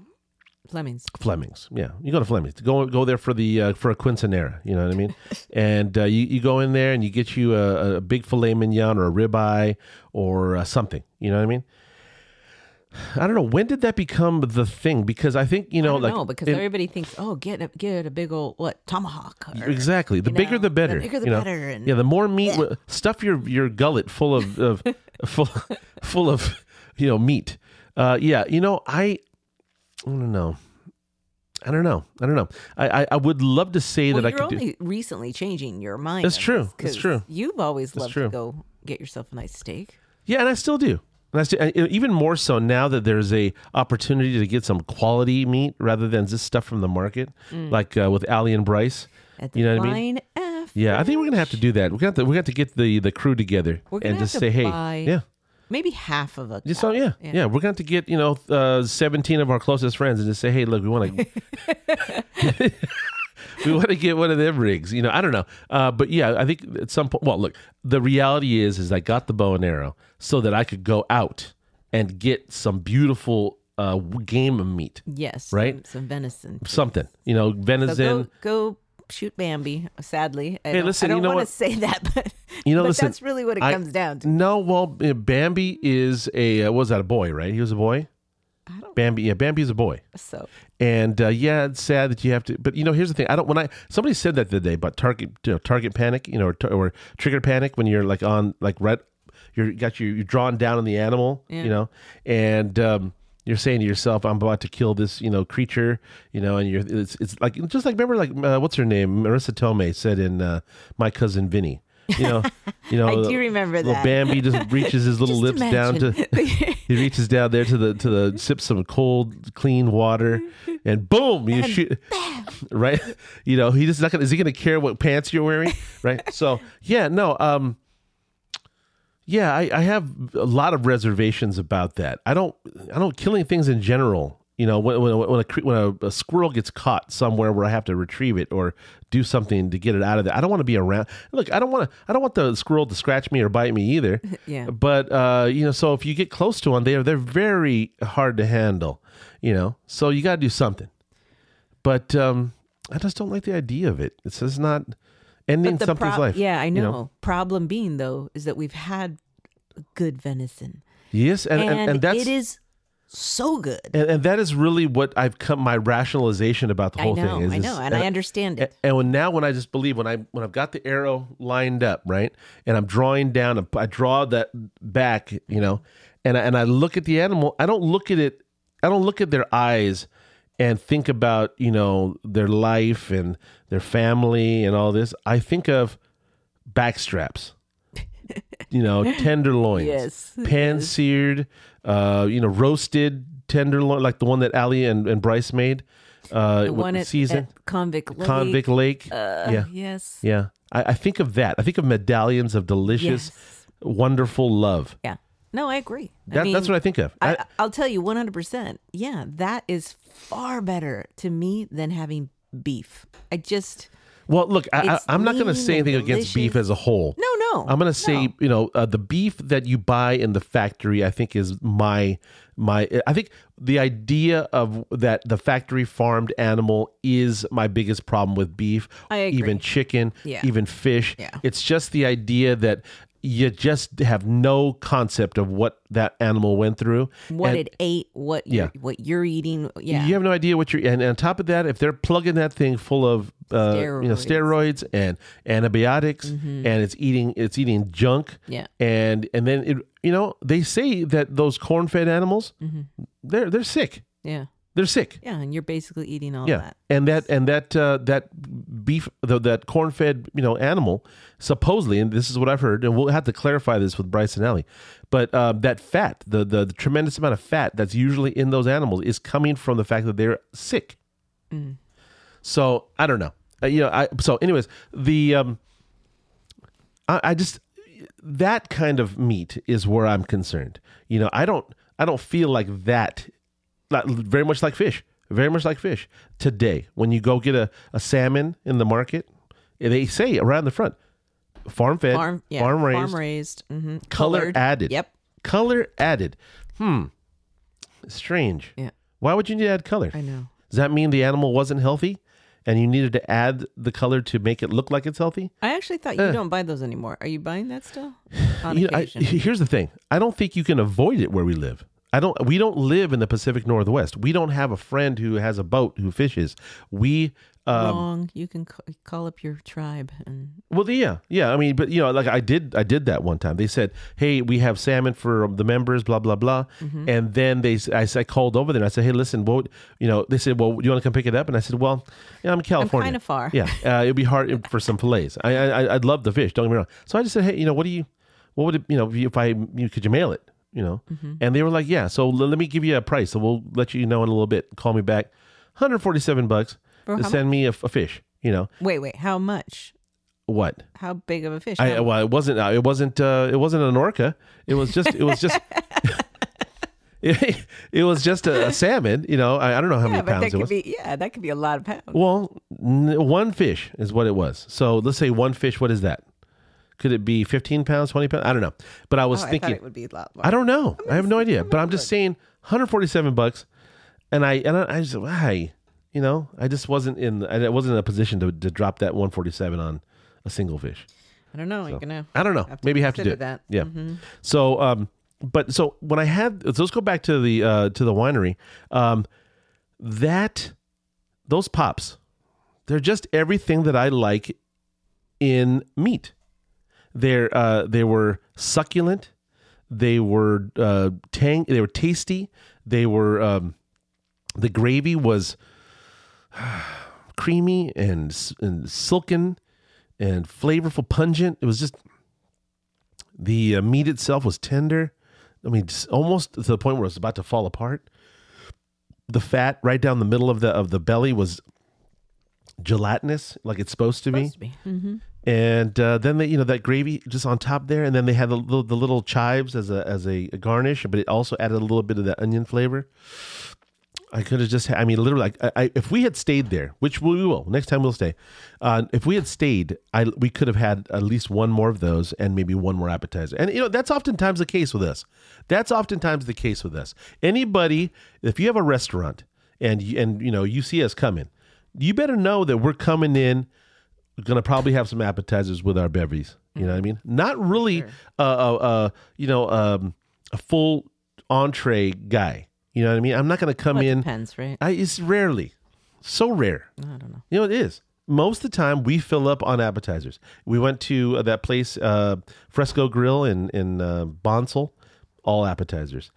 Fleming's. Fleming's. Yeah, you go to Fleming's. Go go there for the uh, for a quinceanera. You know what I mean? and uh, you you go in there and you get you a, a big filet mignon or a ribeye or uh, something. You know what I mean? I don't know when did that become the thing because I think you know I don't like know because in- everybody thinks, oh, get a, get a big old what tomahawk. or- exactly the bigger know, the better The bigger the you know? better. And yeah the more meat stuff your your gullet full of, of full full of you know meat uh yeah you know I I don't know I don't know I don't know I I, I would love to say well, that I you're could do only recently changing your mind. That's true. That's true. You've always loved to go get yourself a nice steak. Yeah, and I still do. And I still, even more so now that there's a opportunity to get some quality meat rather than just stuff from the market, like uh, with Ali and Bryce. At the You know what I mean? F. Yeah, I think we're gonna have to do that. We're gonna have to, gonna have to get the the crew together We're and just say, hey, yeah, Maybe half of a. just so, yeah, yeah, We're gonna have to get you know uh, seventeen of our closest friends and just say, hey, look, we want to. We want to get one of them rigs, you know. I don't know, uh, but yeah, I think at some point. Well, look, the reality is, is I got the bow and arrow so that I could go out and get some beautiful uh, game of meat, Yes. Right? Some, some venison. something, you know, So venison. go, go shoot Bambi. Sadly, I Hey, don't, listen, I don't know want to say that, but You know, but listen, that's really what it I- comes down to. No, well, uh, Bambi is a uh, what was that a boy, right? He was a boy. I don't. Bambi, yeah, Bambi's a boy. So And uh, yeah, it's sad that you have to. But you know, here's the thing. I don't. When I somebody said that the other day about target you know, target panic, you know, or, or trigger panic when you're like on like right, you're got you you're drawn down on the animal, Yeah. you know, and um, you're saying to yourself, I'm about to kill this you know creature, you know, and you're it's it's like just like remember like uh, what's her name, Marisa Tomei said in uh, My Cousin Vinny. You know, you know. I do remember little that. Bambi just reaches his little lips down to he reaches down there to the to the sips some cold clean water and boom you shoot Bam. right you know he just not gonna is he gonna care what pants you're wearing right so yeah no um yeah I, I have a lot of reservations about that i don't i don't killing things in general you know when when, when, a, when a, a squirrel gets caught somewhere where i have to retrieve it or do something to get it out of there i don't want to be around look i don't want to i don't want the squirrel to scratch me or bite me either Yeah. but uh, you know, so if you get close to one, they're they're very hard to handle. You know, so you got to do something. But um, I just don't like the idea of it. It's just not ending something's prob- life. Yeah, I know. you know? Problem being though is that we've had good venison, Yes, and and, and, and that's it is so good. and, and that is really what I've come my rationalization about the whole know, thing is. I is- know, and I understand it. And when now when I just believe when I when I've got the arrow lined up right, and I'm drawing down, I draw that back, you know, and I, and I look at the animal. I don't look at it. I don't look at their eyes and think about you know their life and their family and all this. I think of backstraps, you know, tenderloins, Yes, pan seared, uh, you know, roasted tenderloin, like the one that Ali and, and Bryce made. Uh, The one at, season. at Convict Lake. Convict Lake. Uh, yeah, Yes. yeah. I, I think of that. I think of medallions of delicious, Yes. wonderful love. Yeah. No, I agree. I mean, that's what I think of. I, I, I'll tell you 100%. Yeah, that is far better to me than having beef. I just, well, look, I, I'm not going to say anything against beef as a whole. no, no. I'm going to say, no. you know, uh, the beef that you buy in the factory, I think is my my. I think the idea of that the factory farmed animal is my biggest problem with beef. I agree. Even chicken, Yeah. even fish. Yeah. It's just the idea that you just have no concept of what that animal went through. What And- it ate, what Yeah. you're, what you're eating. Yeah. You have no idea what you're, and, and on top of that, if they're plugging that thing full of, uh, you know, steroids and antibiotics, and it's eating, it's eating junk, Mm-hmm. Yeah. and and then it, you know, they say that those corn-fed animals, Mm-hmm. they're they're sick, Yeah. They're sick, Yeah. And you're basically eating all yeah, that. and that and that uh, that beef, the, that corn-fed, you know, animal, supposedly, and this is what I've heard, and we'll have to clarify this with Bryce and Ellie, but uh, that fat, the, the the tremendous amount of fat that's usually in those animals, is coming from the fact that they're sick. So I don't know. Uh, you know, I so anyways, the um I, I just that kind of meat is where I'm concerned. You know, I don't I don't feel like that not, very much like fish. Very much like fish. Today, when you go get a, a salmon in the market, they say around the front, farm fed, Farm, yeah. farm raised, Farm raised. hmm color Colored. added. Yep. Color added. Hmm. Strange. Yeah. Why would you need to add color? I know. Does that mean the animal wasn't healthy and you needed to add the color to make it look like it's healthy? I actually thought you don't buy those anymore. Are you buying that still? On You know, I, here's the thing I don't think you can avoid it where we live. I don't. We don't live in the Pacific Northwest. We don't have a friend who has a boat who fishes. We um, Wrong. You can call up your tribe and well, yeah, yeah. I mean, but you know, like I did, I did that one time. They said, "Hey, we have salmon for the members," blah blah blah. Mm-hmm. And then they, I, I called over there and I said, "Hey, listen, what you know?" They said, "Well, do you want to come pick it up?" And I said, "Well, yeah, I'm in California, kinda far." Yeah, uh, it'd be hard for some fillets. I, I, I'd love the fish. Don't get me wrong. So I just said, "Hey, you know, what do you, what would it, you know, if I, you, could you mail it?" You know, Mm-hmm. and they were like, "Yeah." So l- let me give you a price. So we'll let you know in a little bit. Call me back. 147 bucks For to send me a, a fish. You know wait, wait. How much? what? How big of a fish? I well, it wasn't. Uh, it wasn't. Uh, it wasn't an orca. It was just. It was just. it, it was just a, a salmon. You know, I, I don't know how yeah, many but that pounds it was. be. Yeah, that could be a lot of pounds. well, n- one fish is what it was. So let's say one fish. What is that? Could it be fifteen pounds, twenty pounds? I don't know. But I was Oh, I thinking. it would be a lot more. I don't know. I have no idea. But I'm just saying, 147 bucks, and I and I, I just why, you know, I just wasn't in. I wasn't in a position to, to drop that 147 on a single fish. I don't know. You're gonna. I don't know. Have Maybe have to do it. that. Yeah. Mm-hmm. So, um, but so when I had, so let's go back to the uh, to the winery. Um, that those pops, they're just everything that I like in meat. They're uh, they were succulent. They were uh, tang. They were tasty. They were um, the gravy was creamy and and silken and flavorful, pungent. It was just the uh, meat itself was tender. I mean, almost to the point where it was about to fall apart. The fat right down the middle of the of the belly was gelatinous, like it's supposed to be. To be. Mm-hmm. And uh, then they, you know, that gravy just on top there, and then they had the little, the little chives as a as a garnish, but it also added a little bit of that onion flavor. I could have just, I mean, literally, like, I, I, if we had stayed there, which we will next time, we'll stay. Uh, if we had stayed, I we could have had at least one more of those and maybe one more appetizer. And you know, that's oftentimes the case with us. That's oftentimes the case with us. Anybody, if you have a restaurant and and you know you see us coming, you better know that we're coming in. To probably have some appetizers with our bevies. You know what I mean? Not really, uh, uh, uh, you know, um, a full entree guy. You know what I mean? I'm not to come Well, it in. depends, right? I, it's rarely, so rare. I don't know. You know, it is. Most of the time, we fill up on appetizers. We went to uh, that place, uh, Fresco Grill in in uh, Bonsall, all appetizers.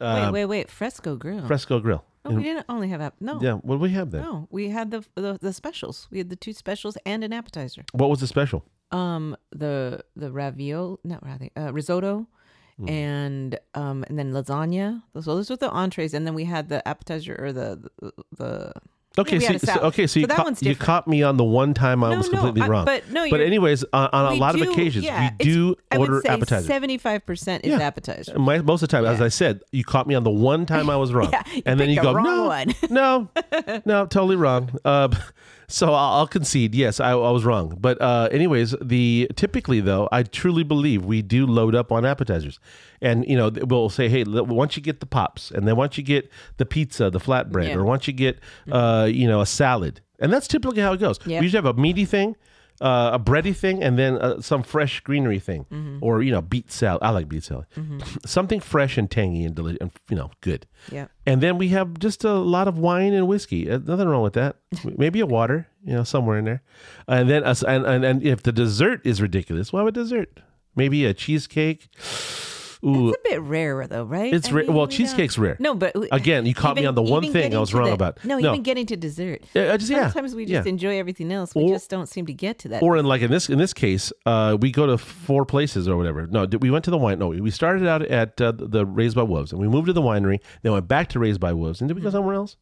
wait, wait, wait. Fresco Grill. Fresco Grill. Oh, we didn't only have app. No. Yeah, what do we have then? No, we had the, the the specials. We had the two specials and an appetizer. What was the special? Um, the the ravioli, not ravioli, uh, risotto, Hmm. and um, and then lasagna. So those were the entrees, and then we had the appetizer or the the. the Okay, so, so okay, so, So you caught, you caught me on the one time I No, was no, completely I- wrong. but no, but anyways, on, on a lot of occasions, yeah, we do I order appetizers. Seventy-five percent is Yeah. appetizer. My, most of the time, as I said, you caught me on the one time I was wrong, Yeah, and then you go, wrong no, one." no, no, totally wrong. Uh, so I'll, I'll concede, yes, I, I was wrong. But uh, anyways, the typically though, I truly believe we do load up on appetizers, and you know we'll say, hey, once you get the pops, and then once you get the pizza, the flatbread, Yeah. or once you get uh, you know a salad, and that's typically how it goes. Yep. We usually have a meaty thing. Uh, a bready thing and then uh, some fresh greenery thing Mm-hmm. or you know beet salad i like beet salad something fresh and tangy and delicious and you know good Yeah. and then we have just a lot of wine and whiskey. Uh, Nothing wrong with that. Maybe a water, you know, somewhere in there. And then, and, and, and if the dessert is ridiculous, well, a dessert. Maybe a cheesecake. Ooh, It's a bit rarer though, right? It's I ra- mean, well, we cheesecake's don't- rare. No, but Again, you caught me on the one even thing I was to wrong the- about. No, even getting to dessert. Yeah, I just- yeah, Sometimes we yeah. just enjoy everything else. We Or- just don't seem to get to that. or in like in this in this case, uh, we go to four places or whatever. No, did- we went to the wine. No, we started out at uh, the Raised by Wolves, and we moved to the winery. Then went back to Raised by Wolves, and did we go somewhere else?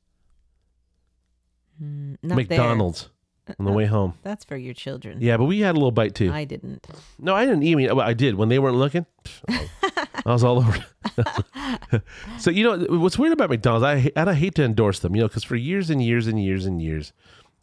Mm, not there. McDonald's on the way home. That's for your children. Yeah, but we had a little bite too. I didn't. No, I didn't eat meat. Well, I did when they weren't looking. I was all over. so you know what's weird about McDonald's? I and I hate to endorse them, you know, because for years and years and years and years,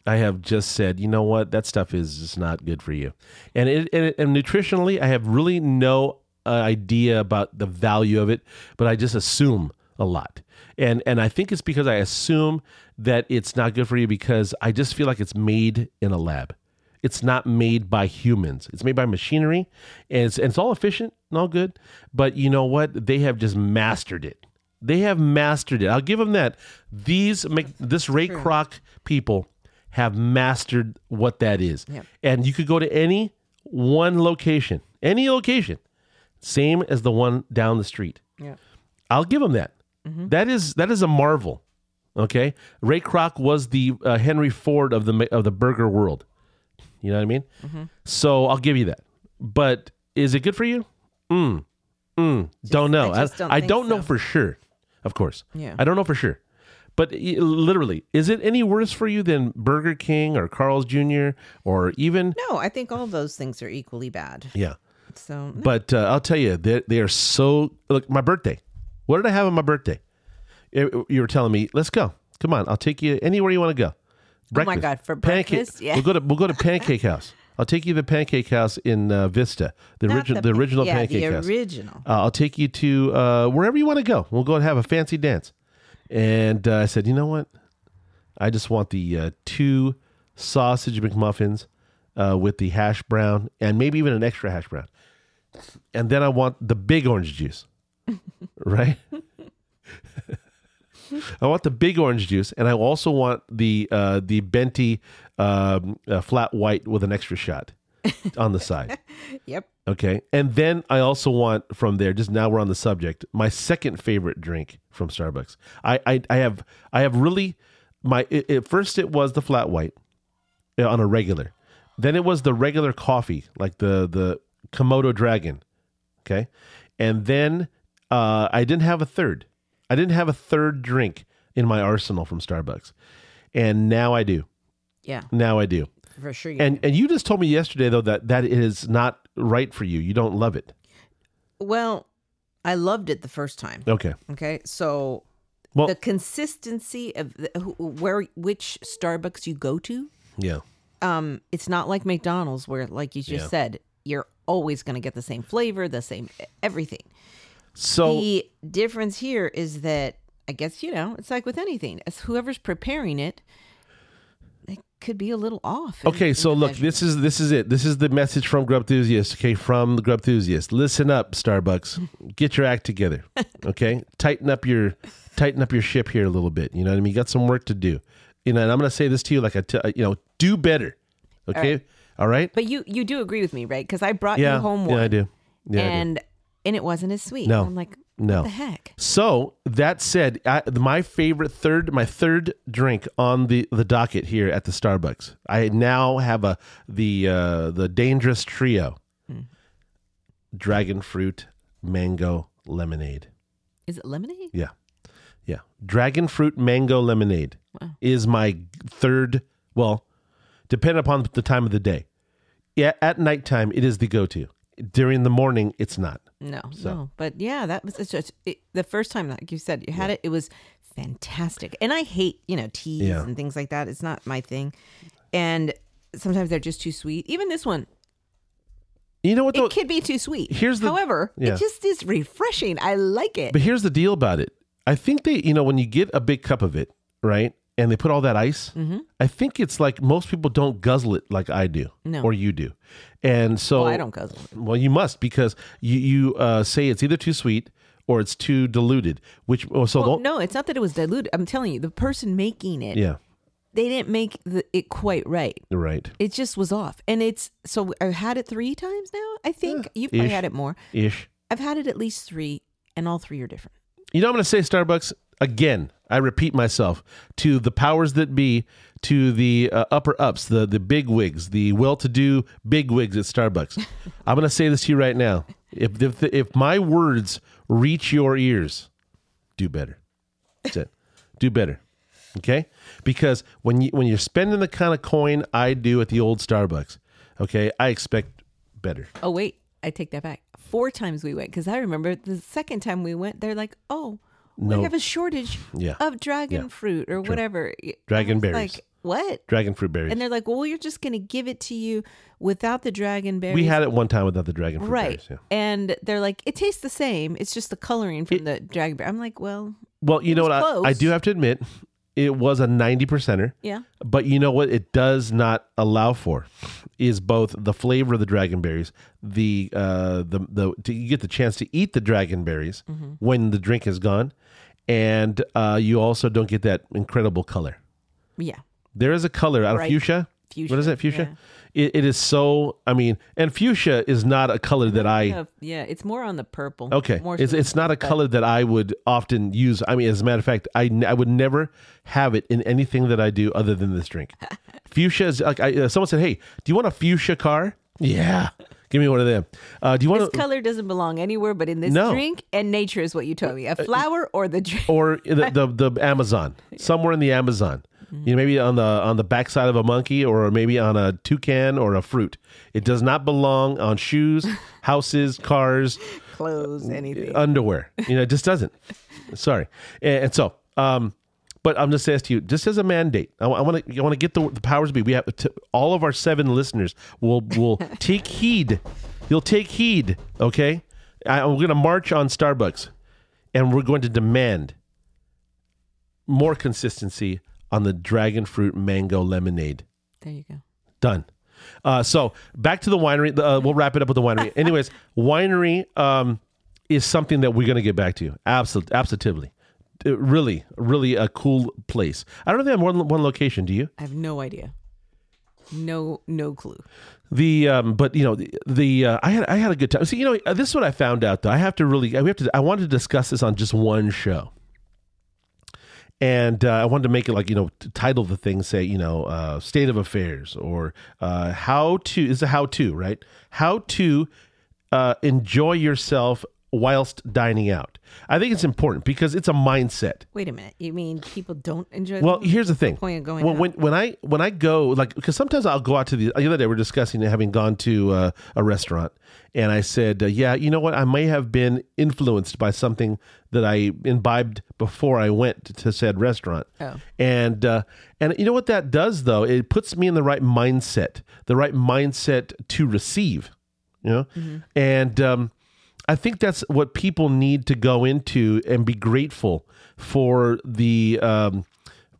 I have just said, you know what, that stuff is just not good for you, and it and, and nutritionally, I have really no uh, idea about the value of it, but I just assume a lot, and and I think it's because I assume that it's not good for you because I just feel like it's made in a lab. It's not made by humans. It's made by machinery, and it's, and it's all efficient and all good. But you know what? They have just mastered it. They have mastered it. I'll give them that. These make this Ray Kroc people have mastered what that is. And you could go to any one location, any location, same as the one down the street. Yeah. I'll give them that. That is that is a marvel. Okay, Ray Kroc was the uh, Henry Ford of the of the burger world. You know what I mean? So I'll give you that. But is it good for you? Mm. Mm. don't know. I don't I think don't know so. for sure. Of course. Yeah. I don't know for sure. But i- literally, is it any worse for you than Burger King or Carl's Jr. or even No, I think all those things are equally bad. yeah? So no. But uh, I'll tell you, they they are so. Look, my birthday. What did I have on my birthday? You were telling me, let's go. Come on, I'll take you anywhere you want to go. Oh my God, for breakfast? Yeah. We'll go to we'll go to Pancake House. I'll take you to the Pancake House in uh, Vista, the original the, pa- original yeah, Pancake the House. original. Uh, I'll take you to uh, wherever you want to go. We'll go and have a fancy dance. And uh, I said, you know what? I just want the uh, two sausage McMuffins uh, with the hash brown and maybe even an extra hash brown. And then I want the big orange juice, right? I want the big orange juice, and I also want the uh, the Venti um, uh, flat white with an extra shot on the side. Yep. Okay. And then I also want from there, just now we're on the subject, my second favorite drink from Starbucks. I I, I have I have really my it, it- first it was the flat white uh, on a regular. Then it was the regular coffee, like the the Komodo dragon. Okay. And then uh, I didn't have a third. I didn't have a third drink in my arsenal from Starbucks. And now I do. Yeah, Now I do. for sure. You And and you just told me yesterday though that that is not right for you. You don't love it. well, I loved it the first time. Okay. Okay, so Well- the consistency of the, where which Starbucks you go to, Yeah. um, it's not like McDonald's where, like you just Yeah. said, you're always going to get the same flavor, the same everything. So The difference here is that I guess you know it's like with anything, as whoever's preparing it, it could be a little off. okay, in so look, this is this is it. This is the message from Grub Enthusiast. Okay, from the Grub Enthusiast. Listen up, Starbucks. Get your act together. Okay, tighten up your tighten up your ship here a little bit. You know what I mean? You got some work to do. You know, and I'm going to say this to you like I t- uh, you know, do better. Okay, all right. But you you do agree with me, right? Because I brought Yeah, you home one, yeah, I do. Yeah, I do. and and it wasn't as sweet. No. I'm like, No. what the heck? So that said, I, my favorite third, my third drink on the, the docket here at the Starbucks. I now have a the uh, the dangerous trio: dragon fruit, mango, lemonade. Is it lemonade? Yeah, yeah. Dragon fruit, mango, lemonade is my third. Well, depending upon the time of the day. Yeah, at nighttime it is the go to. During the morning, it's not. No, no. But yeah, that was it's just it, the first time, like you said, you had it. It was fantastic. And I hate you know teas Yeah. and things like that. It's not my thing. And sometimes they're just too sweet. Even this one, You know what? Though? it could be too sweet. Here's the- however, yeah. it just is refreshing. I like it. But here's the deal about it. I think they, you know, when you get a big cup of it, right, and they put all that ice, Mm-hmm. I think it's like most people don't guzzle it like I do, No. or you do, and so well, I don't guzzle it. Well, you must because you you uh, say it's either too sweet or it's too diluted. Which oh, so Well, no, it's not that it was diluted. I'm telling you, the person making it, yeah they didn't make the, it quite right. right It just was off. And it's so I've had it three times now. I think you've probably ish. had it more. ish. I've had it at least three, and all three are different. You know, I'm going to say Starbucks again. I repeat myself to the powers that be, to the uh, upper ups, the the big wigs, the well-to-do big wigs at Starbucks. I'm going to say this to you right now. If if if my words reach your ears, do better. That's it. Do better. Okay? Because when you when you're spending the kind of coin I do at the old Starbucks, okay, I expect better. Oh wait, I take that back. Four times we went because I remember the second time we went, they're like, "Oh, No. we have a shortage Yeah. of dragon Yeah. fruit or whatever." Dragon berries. Like what? Dragon fruit berries. And they're like, "Well, you're just going to give it to you without the dragon berries." we had it one time without the dragon fruit right, berries. Yeah. and they're like, "It tastes the same. It's just the coloring from the dragon berry." I'm like, "Well, Well, you know what? I, I do have to admit, it was a 90 percenter. yeah, But you know what? It does not allow for is both the flavor of the dragon berries, the uh, the the to, you get the chance to eat the dragon berries Mm-hmm. when the drink is gone, and uh, you also don't get that incredible color. Yeah. There is a color out of fuchsia. Fuchsia, What is it? Fuchsia. It, it is so. I mean, and fuchsia is not a color that I. Yeah, yeah, it's more on the purple. Okay, More it's it's not a color that I would often use. I mean, as a matter of fact, I, I would never have it in anything that I do other than this drink. fuchsia is like I, uh, someone said, "Hey, do you want a fuchsia car?" Yeah, give me one of them. Uh, do you This want to, color doesn't belong anywhere but in this No. Uh, drink and nature is what you told me. A flower or the drink. or the, the the Amazon, somewhere in the Amazon. Mm-hmm. You know, maybe on the on the backside of a monkey, or maybe on a toucan or a fruit. It does not belong on shoes, houses, cars, Clothes, anything. underwear. You know, it just doesn't. Sorry, and, and so, um, but I'm just saying to you, just as a mandate, I want to I want to get the, the powers be. We have to, all of our seven listeners will will take heed. You'll take heed, okay? I, we're going to march on Starbucks, and we're going to demand more consistency on the dragon fruit mango lemonade. there you go. Done. Uh, so back to the winery. Uh, we'll wrap it up with the winery. Anyways, winery um, is something that we're going to get back to. Absolutely, absolutely. Really, really a cool place. I don't think I have more than one location. Do you? I have no idea. No, no clue. The um, but you know the, the uh, I had I had a good time. See, you know this is what I found out though. I have to really we have to I wanted to discuss this on just one show, and uh, I wanted to make it like you know to title the thing say you know uh, state of affairs or uh, how to is a how to right how to uh, enjoy yourself whilst dining out. I think it's important because it's a mindset. Wait a minute. You mean people don't enjoy? Well, them? here's the thing. point of going when, out? when when I when I go like because sometimes I'll go out to the the other day we're discussing having gone to uh, a restaurant and I said uh, yeah you know what I may have been influenced by something that I imbibed before I went to, to said restaurant Oh. and uh, and you know what that does though it puts me in the right mindset the right mindset to receive you know and um, I think that's what people need to go into and be grateful for the um,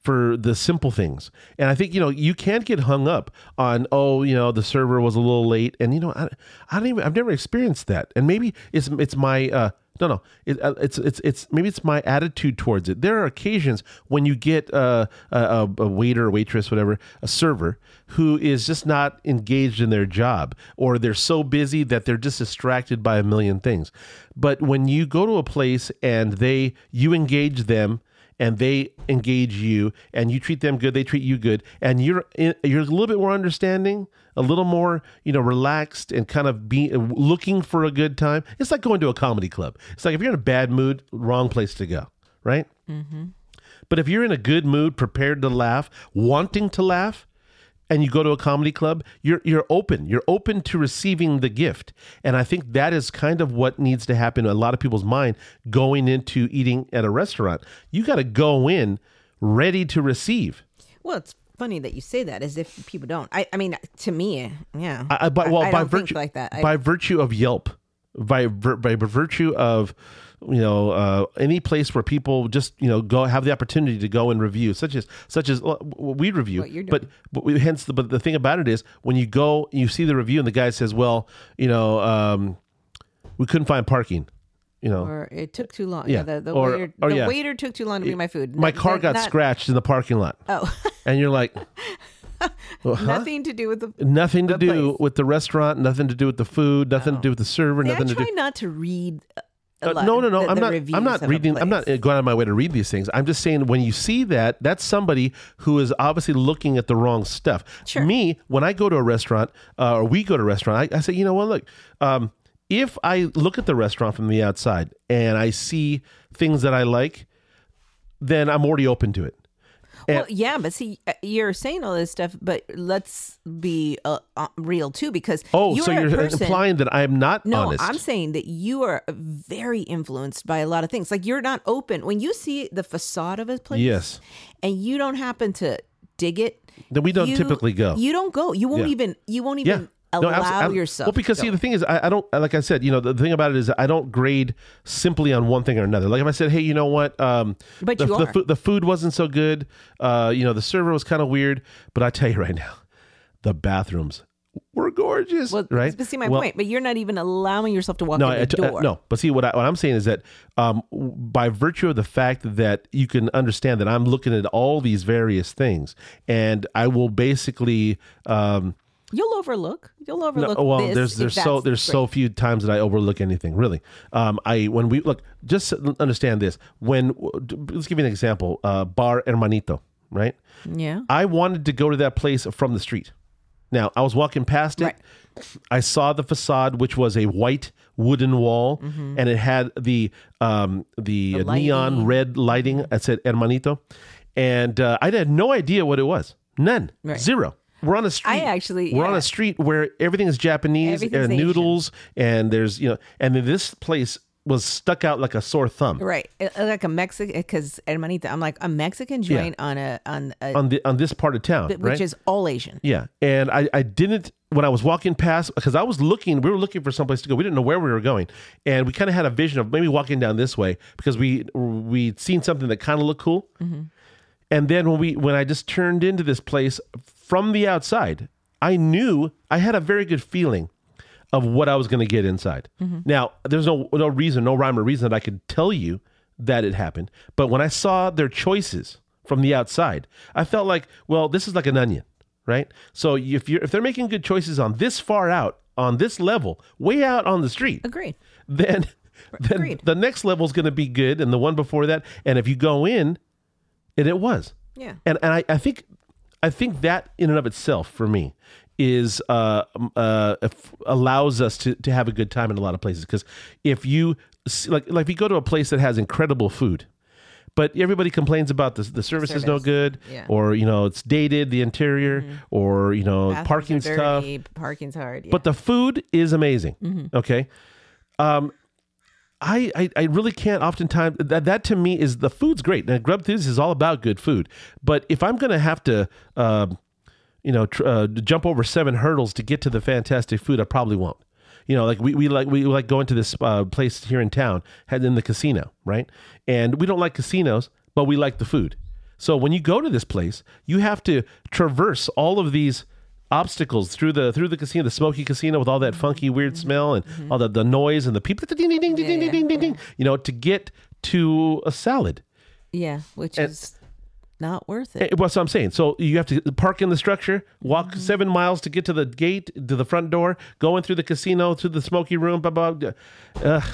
for the simple things. And I think you know you can't get hung up on oh you know the server was a little late and you know I, I don't even I've never experienced that and maybe it's it's my uh, no no it, uh, it's it's it's maybe it's my attitude towards it. There are occasions when you get uh, a, a, a waiter, waitress, whatever, a server who is just not engaged in their job or they're so busy that they're just distracted by a million things. But when you go to a place and they you engage them and they engage you and you treat them good they treat you good and you're in, you're a little bit more understanding a little more you know relaxed and kind of be looking for a good time. It's like going to a comedy club. It's like if you're in a bad mood wrong place to go right? Mm-hmm. but if you're in a good mood prepared to laugh wanting to laugh and you go to a comedy club, you're you're open. You're open to receiving the gift. And I think that is kind of what needs to happen in a lot of people's mind going into eating at a restaurant. You got to go in ready to receive. well, it's funny that you say that as if people don't. I, I mean, to me, yeah. I, I, but, well, I by virtue like that. By virtue of Yelp, by by virtue of you know uh, any place where people just you know go have the opportunity to go and review, such as such as well, we review. What you're but, but we, hence the but the thing about it is when you go you see the review and the guy says, well, you know, um, we couldn't find parking. You know, or it took too long. Yeah, Yeah, the, the or- waiter, or the yeah. waiter took too long to bring my food. my car got not- scratched in the parking lot, Oh, and you're like, well, huh? nothing to do with the. Nothing to the do place. with the restaurant, nothing to do with the food, nothing to do with the server, See, I nothing to try do. not to read. Uh, no, no, no. the- I'm the not. I'm not reading. I'm not going out of my way to read these things. I'm just saying when you see that, that's somebody who is obviously looking at the wrong stuff. Sure. Me, when I go to a restaurant uh, or we go to a restaurant, I, I say, you know what? Look, um, if I look at the restaurant from the outside and I see things that I like, then I'm already open to it. Well, yeah, but see, uh, you're saying all this stuff, but let's be uh, uh, real too, because Oh, you're so you're person, implying that I'm not No, honest? I'm saying that you are very influenced by a lot of things. Like you're not open when you see the facade of a place. Yes. and you don't happen to dig it. Then we don't you- typically go. You don't go. You won't Yeah. even. You won't yeah. No, allow abso- ab- yourself. Well, because see, the thing is, I, I don't like I said, you know, the thing about it is, I don't grade simply on one thing or another. Like if I said, hey, you know what, um, But the, you the, are. food, the food wasn't so good, uh, you know, the server was kind of weird, but I tell you right now, the bathrooms were gorgeous, Well, right? But see my Well, point. But you're not even allowing yourself to walk No, in the I uh, door. no. But see, what, I, what I'm saying is that um, by virtue of the fact that you can understand that I'm looking at all these various things, and I will basically. Um, You'll overlook. You'll no, overlook. well, this there's there's so there's so few times that I overlook anything. Really, um, I when we look, just understand this. When let's give you an example. Uh, Bar Hermanito, right? Yeah. I wanted to go to that place from the street. Now, I was walking past it. Right. I saw the facade, which was a white wooden wall, and it had the um, the, Mm-hmm. The neon red lighting that said Hermanito, and uh, I had no idea what it was. None, Right. zero. We're on a street. I actually- we're on a street where everything is Japanese and noodles, and there's you know, and then this place was stuck out like a sore thumb Right. Uh, uh Like a Mexican, because uh, Hermanita, I'm like a Mexican joint on a on a on the on this part of town, which right? is all Asian. Yeah, and I, I didn't when I was walking past because I was looking. We were looking for someplace to go. We didn't know where we were going, and we kind of had a vision of maybe walking down this way because we we'd seen something that kind of looked cool. Mm-hmm. And then when we when I just turned into this place from the outside, I knew I had a very good feeling of what I was going to get inside. Mm-hmm. Now, there's no no reason, no rhyme or reason that I could tell you that it happened. But when I saw their choices from the outside, I felt like, well, this is like an onion, right? So if you're if they're making good choices on this far out, on this level, way out on the street, Agreed. then then Agreed. the next level is going to be good, and the one before that, and if you go in, and it was, Yeah. and and I, I think I think that in and of itself for me is uh, uh, allows us to to have a good time in a lot of places because if you like like if you go to a place that has incredible food. But everybody complains about the the service, is no good, Yeah. or you know it's dated, the interior, or you know Bathrooms parking's tough. Parking's hard. Yeah. But the food is amazing. Mm-hmm. Okay. Um, I, I I really can't oftentimes that that to me is the food's great. Now Grub Enthusiast is all about good food. But if I'm gonna have to um, you know, tr- uh, jump over seven hurdles to get to the fantastic food, I probably won't. You know, like we, we like we like going to this uh, place here in town, had in the casino, right? And we don't like casinos, but we like the food. So when you go to this place, you have to traverse all of these obstacles through the through the casino, the smoky casino with all that mm-hmm. funky weird mm-hmm. smell and all the, the noise and the people ding ding ding ding ding Yeah, ding ding ding, you know, to get to a salad. yeah, which is not worth it. Eh, What's I'm saying? So you have to park in the structure, walk mm-hmm. seven miles to get to the gate, to the front door, going through the casino, to the smoky room, blah blah. blah. Ugh,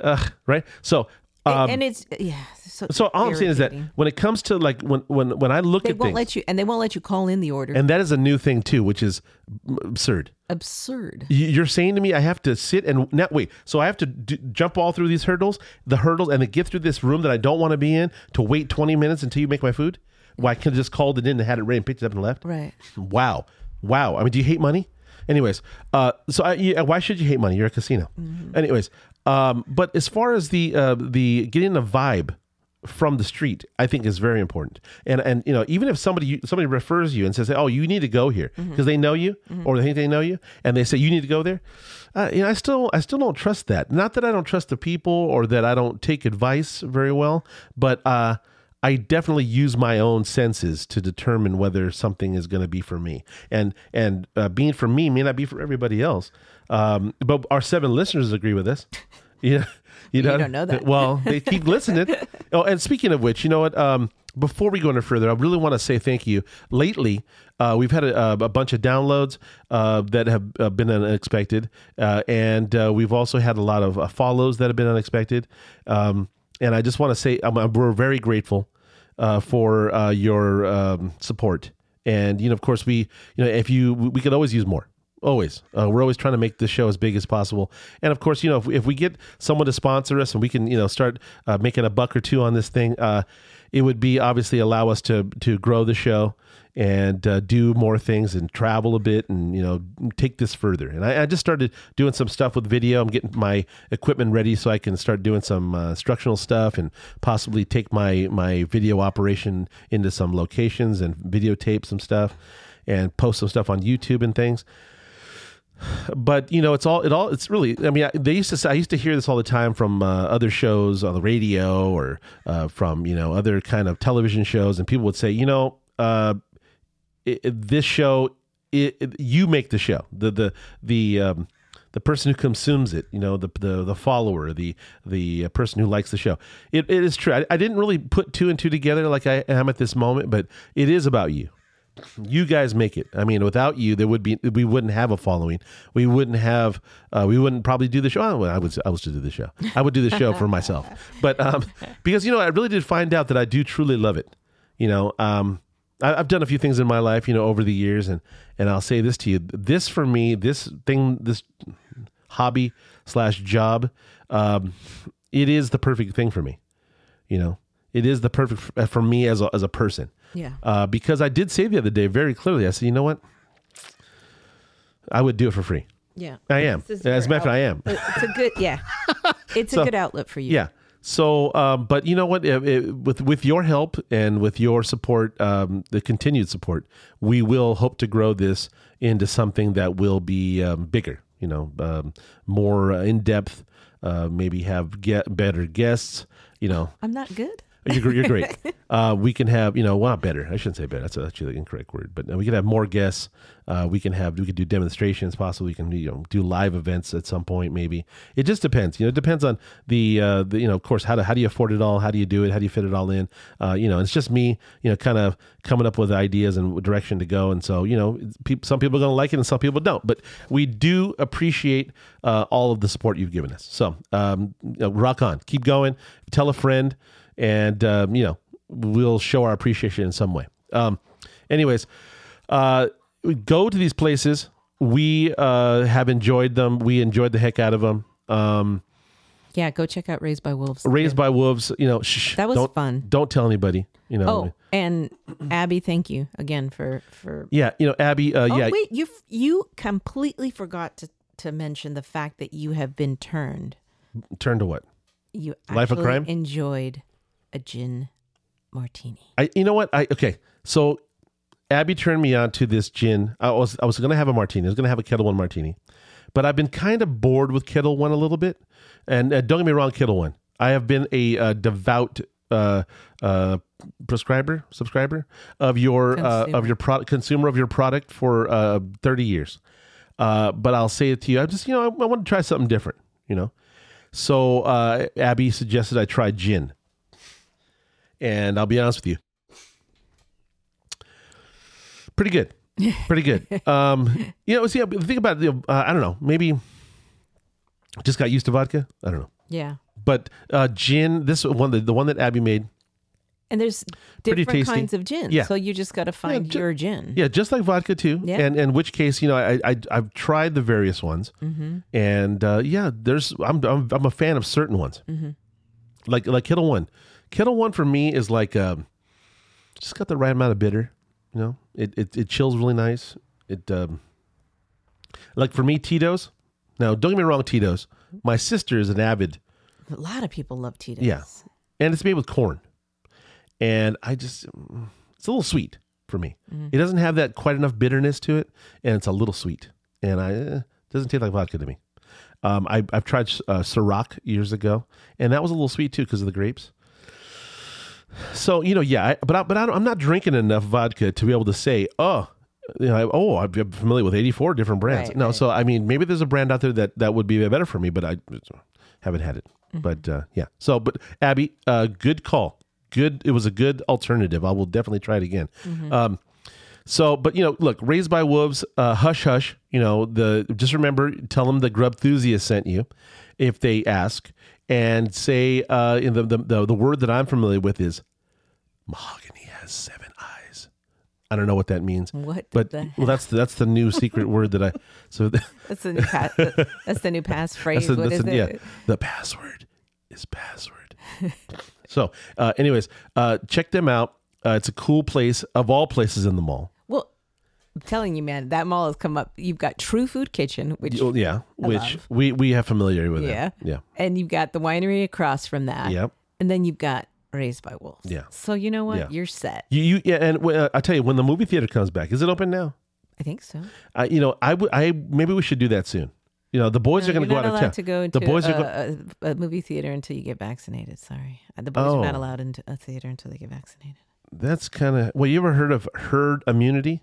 ugh, right? So, um, and it's yeah. So, so all I'm saying is that when it comes to like when when when I look they at won't things, let you, and they won't let you call in the order. and that is a new thing too, which is absurd. Absurd. You- You're saying to me, I have to sit and now wait. So I have to d- jump all through these hurdles, the hurdles, and then get through this room that I don't want to be in to wait 20 minutes until you make my food. Why I could have just called it in and had it ready and picked it up and left. Right. Wow, wow. I mean, do you hate money? Anyways, uh, so I, yeah, why should you hate money? You're a casino. Anyways, um, but as far as the uh, the getting a vibe from the street, I think is very important. And and you know, even if somebody somebody refers you and says, "Oh, you need to go here," because they know you or they think they know you, and they say you need to go there. Uh, you know, I still I still don't trust that. Not that I don't trust the people or that I don't take advice very well, but uh, I definitely use my own senses to determine whether something is going to be for me. And and uh, being for me may not be for everybody else. Um, but our seven listeners agree with this. Yeah, you, know, don't know that. Well, they keep listening. Oh, and speaking of which, you know what? Um, before we go any further, I really want to say thank you. Lately, uh, we've had a, a bunch of downloads uh, that have uh, been unexpected, uh, and uh, we've also had a lot of uh, follows that have been unexpected. Um, and I just want to say um, we're very grateful uh, for uh, your um, support. And you know, of course, we you know if you we could always use more. Always, uh, we're always trying to make the show as big as possible. And of course, you know, if, if we get someone to sponsor us and we can, you know, start uh, making a buck or two on this thing, uh, it would be obviously allow us to to grow the show and uh, do more things and travel a bit and you know take this further. And I, I just started doing some stuff with video. I'm getting my equipment ready so I can start doing some uh, instructional stuff and possibly take my my video operation into some locations and videotape some stuff and post some stuff on YouTube and things but you know it's all it all it's really i mean I, they used to say i used to hear this all the time from uh, other shows on the radio or uh, from you know other kind of television shows and people would say you know uh, it, it- this show it, you make the show. The the the um, the person who consumes it, you know, the the the follower, the the uh, person who likes the show. It, it is true. I, I didn't really put two and two together like I am at this moment, but it is about you. You guys make it. I mean, without you, there would be we wouldn't have a following. We wouldn't have. Uh, we wouldn't probably do the show. Oh, well, I would. I was to do the show. I would do the show for myself, but um, because you know, I really did find out that I do truly love it. You know, um, I've done a few things in my life, you know, over the years, and and I'll say this to you: this for me, this thing, this hobby slash job, um, it is the perfect thing for me. You know, it is the perfect for me as a, as a person. Yeah. Uh, because I did say the other day very clearly, I said, you know what, I would do it for free. Yeah. I am. As a matter of fact, I am. It's a good, yeah. It's a good outlet for you. Yeah. So, um, but you know what? It- it- with with your help and with your support, um, the continued support, we will hope to grow this into something that will be um, bigger. You know, um, more uh, in depth. Uh, maybe have get better guests. You know, I'm not good. You're, you're great. Uh, we can have, you know, well, not better. I shouldn't say better. That's actually the incorrect word. But uh, we can have more guests. Uh, we can have, we could do demonstrations. Possibly, we can, you know, do live events at some point. Maybe it just depends. You know, it depends on the, uh, the, you know, of course, how do how do you afford it all? How do you do it? How do you fit it all in? Uh, you know, it's just me, you know, kind of coming up with ideas and direction to go. And so, you know, peop some people are going to like it and some people don't. But we do appreciate uh, all of the support you've given us. So, um, rock on, keep going. Tell a friend and um, you know we'll show our appreciation in some way. Um, anyways, uh, we go to these places. We uh, have enjoyed them. We enjoyed the heck out of them. Um, Yeah, go check out Raised by Wolves. Raised by Wolves. You know, shh, That was don't, fun. Don't tell anybody. You know. Oh, and Abby, thank you again for for. Yeah, you know, Abby. Uh, Oh yeah, wait, you you completely forgot to to mention the fact that you have been turned. Turned to what? You Life of crime? enjoyed a gin martini. I you know what I okay so Abby turned me on to this gin. I was I was gonna have a martini. I was gonna have a Ketel One martini, but I've been kind of bored with Ketel One a little bit. And uh, don't get me wrong, Ketel One. I have been a uh, devout uh, uh, prescriber subscriber of your uh, of your product consumer of your product for uh, thirty years. Uh, but I'll say it to you. I just you know I, I want to try something different. You know. So uh, Abby suggested I try gin. And I'll be honest with you. Pretty good. Pretty good. um, you know, see, the thing about the, uh, I don't know, maybe just got used to vodka. I don't know. Yeah, But uh, gin, this one, the, the one that Abby made, and there's different kinds of gin. Yeah. So you just got to find ju- your gin. yeah, just like vodka too. Yeah. And in which case, you know, I, I I've tried the various ones, Mm-hmm. and uh, yeah, there's I'm, I'm I'm a fan of certain ones, Mm-hmm. like like Ketel One. Ketel One for me is like um, just got the right amount of bitter. You know, it it, it chills really nice. It um, like for me Tito's. Now, don't get me wrong, Tito's. My sister is an avid, A lot of people love Tito's. Yeah. and it's made with corn, and I just it's a little sweet for me. It doesn't have that quite enough bitterness to it, and it's a little sweet, and I eh, doesn't taste like vodka to me. Um, I, I've tried uh, Ciroc years ago, and that was a little sweet too because of the grapes. So you know, yeah, I, but I, but I don't, I'm not drinking enough vodka to be able to say, oh, you know, oh, I'm familiar with 84 different brands. Right, no, right. so I mean, maybe there's a brand out there that that would be better for me, but I haven't had it. Mm-hmm. But uh, yeah, so but Abby, uh, good call. Good, it was a good alternative. I will definitely try it again. Mm-hmm. Um, so, but you know, look, raised by wolves, uh, hush hush. You know, the just remember, tell them the grub enthusiast sent you, if they ask, and say, uh, in the, the the the word that I'm familiar with is mahogany has seven eyes. I don't know what that means, What but the well, that's that's the new secret word that I. So That's the new pass. that's the new passphrase. that's the, that's it? yeah, the password is password. so, uh, anyways, uh, check them out. Uh, it's a cool place of all places in the mall. Well, I'm telling you, man, that mall has come up. You've got True Food Kitchen, which Oh, yeah, which love. we we have familiarity with. Yeah. That. yeah, and you've got the winery across from that. Yep. And then you've got Raised by Wolves. Yeah. So you know what? Yeah. You're set. You, you yeah, and uh, I tell you, when the movie theater comes back, is it open now? I think so. I, you know, I would, I maybe we should do that soon. You know, the boys No, are going to go out of allowed town. to go into the boys are a, go- a, a movie theater until you get vaccinated. Sorry, Uh, the boys are not Oh. allowed into a theater until they get vaccinated. That's kind of. Well, you ever heard of herd immunity?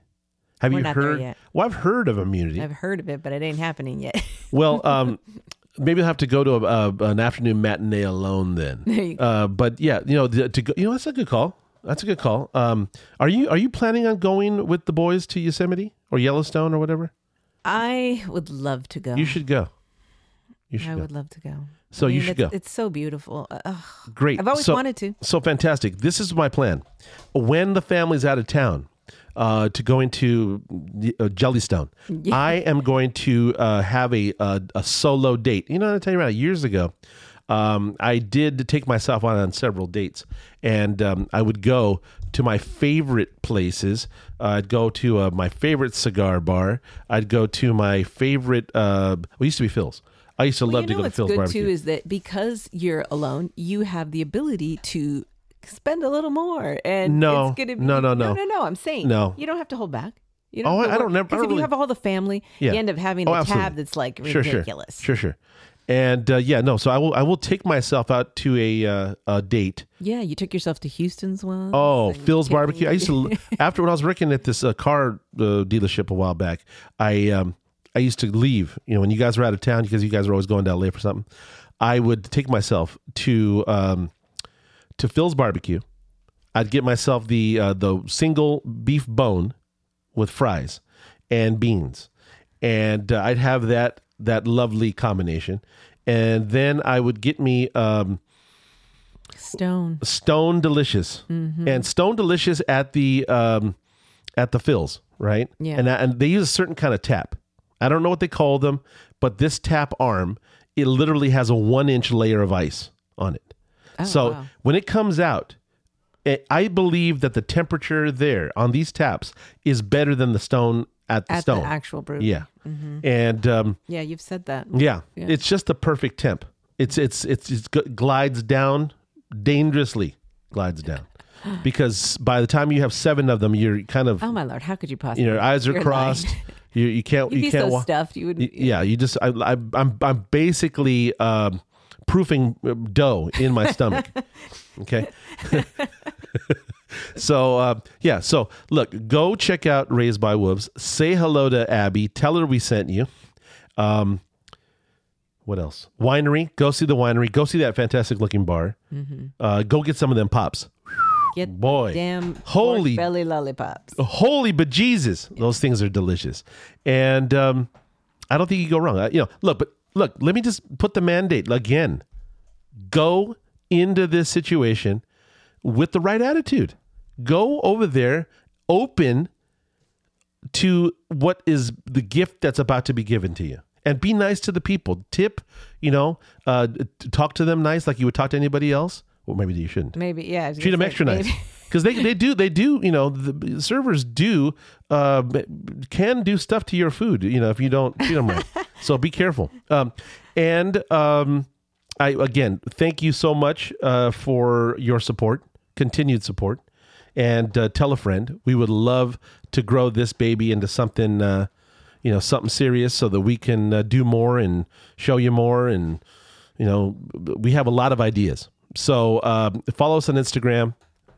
Have We're you heard? yet. Well, I've heard of immunity. I've heard of it, but it ain't happening yet. Well, um, maybe I'll have to go to a, a, an afternoon matinee alone then. There you go. Uh, but yeah, you know, to, to go, you know, that's a good call. That's a good call. Um, are you are you planning on going with the boys to Yosemite or Yellowstone or whatever? I would love to go. You should go. You should I go. would love to go. So I you mean, should it's, go. It's so beautiful. Uh, ugh. Great. I've always So- wanted to. So fantastic. This is my plan. When the family's out of town uh, to going to uh, Jellystone, I am going to uh, have a, a a solo date. You know, I tell you about years ago, um, I did take myself on on several dates, and um, I would go to my favorite places. Uh, I'd go to uh, my favorite cigar bar. I'd go to my favorite. Uh, well, it used to be Phil's. I used to Well, love you to go to Phil's barbecue. too is that because you're alone, you have the ability to spend a little more. And No, it's gonna be, no, no, no. no, no, no. I'm saying No. you don't have to hold back. You Oh, have to I- I don't never- I 'cause don't if you have all the family, Yeah. you end up having Oh, a absolutely. tab that's like sure, ridiculous. Sure, sure, sure. And uh, yeah, no. So I will I will take myself out to a uh, a date. Yeah, you took yourself to Houston's one. Oh, Phil's barbecue. I used to after when I was working at this uh, car uh, dealership a while back. I um I used to leave. You know, when you guys were out of town because you guys were always going to LA for something. I would take myself to um to Phil's barbecue. I'd get myself the uh, the single beef bone with fries and beans, and uh, I'd have that that lovely combination. And then I would get me um, Stone. Stone Delicious, Mm-hmm. and Stone Delicious at the um, at the Phil's, right? Yeah. And and they use a certain kind of tap. I don't know what they call them, but this tap arm, it literally has a one inch layer of ice on it. So Oh, wow. when it comes out, it, I believe that the temperature there on these taps is better than the stone at the At stone. the actual brew. yeah, and um, Yeah, you've said that. yeah, Yeah. it's just the perfect temp. It's it's it's, it's g- glides down dangerously, glides down, because by the time you have seven of them, you're kind of Oh my lord, how could you possibly? your eyes are crossed. You you can't You'd you be can't so walk. stuffed. You would. Yeah, you just I, I I'm I'm basically um, proofing uh, dough in my stomach. Okay. so uh, yeah, so look, go check out Raised by Wolves. Say hello to Abby. Tell her we sent you. Um, what else? Winery. Go see the winery. Go see that fantastic looking bar. Uh, go get some of them pops. Get Boy, damn holy- belly lollipops. holy bejesus those things are delicious and um, i don't think you go wrong Uh, you know look but look let me just put the mandate again. Go into this situation with the right attitude. Go over there open to what is the gift that's about to be given to you. And be nice to the people. Tip you know uh, talk to them nice like you would talk to anybody else well maybe you shouldn't. Maybe yeah. Treat them extra nice. because they, they do they do you know the servers do uh, can do stuff to your food you know if you don't treat them right. So be careful. Um, and um, I again thank you so much uh, for your support continued support. And uh, tell a friend. We would love to grow this baby into something uh, you know something serious so that we can uh, do more and show you more and you know we have a lot of ideas so um, follow us on instagram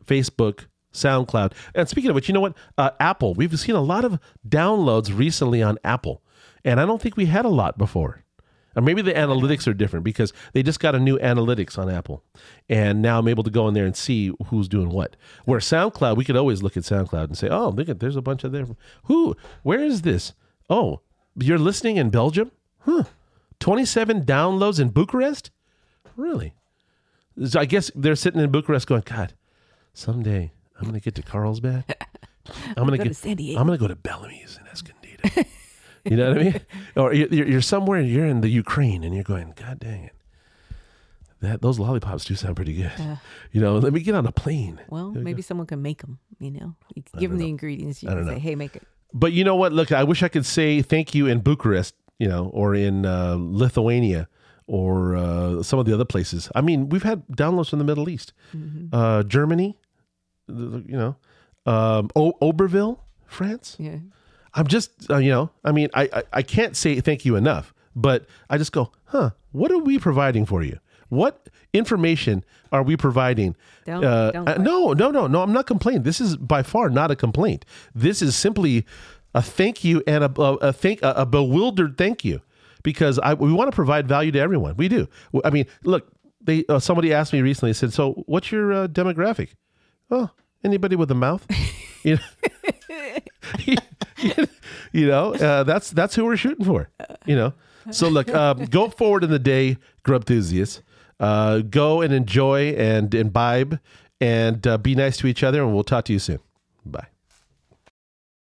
facebook soundcloud. And speaking of which you know what? Uh, apple. We've seen a lot of downloads recently on apple. And i don't think we had a lot before. Or maybe the analytics are different because they just got a new analytics on apple. And now i'm able to go in there and see who's doing what. Where soundcloud we could always look at soundcloud and say oh look at there's a bunch of there who where is this? Oh you're listening in belgium? Huh. 27 downloads in bucharest? Really so I guess they're sitting in Bucharest going, God, someday I'm going to get to Carlsbad. I'm going to go get to San Diego." I'm going to go to Bellamy's in Escondido. you know what I mean? Or you- you're, you're somewhere, you're in the Ukraine, and you're going, God dang it, that those lollipops do sound pretty good. you know, let me get on a plane. Well, maybe someone can make them. You know, you give them the ingredients. You I can don't say, know. "Hey, make it." But you know what? Look, I wish I could say thank you in Bucharest, you know, or in uh, Lithuania, or uh, some of the other places. I mean, we've had downloads from the Middle East, uh, Germany, you know, um, o- Oberville, France. Yeah. I'm just, uh, you know, I mean, I, I I can't say thank you enough, but I just go, huh? What are we providing for you? What information are we providing? Don't- uh, don't uh, no, no, no, no. I'm not complaining. This is by far not a complaint. This is simply a thank you and a, a, a thank a, a bewildered thank you because I we want to provide value to everyone. We do. I mean, look, they uh, somebody asked me recently. Said, "So, what's your uh, demographic?" Oh, anybody with a mouth. you know, you know uh, that's that's who we're shooting for. You know. So look, uh, go forward in the day, grub enthusiasts. Uh, go and enjoy and imbibe and uh, be nice to each other, and we'll talk to you soon. Bye.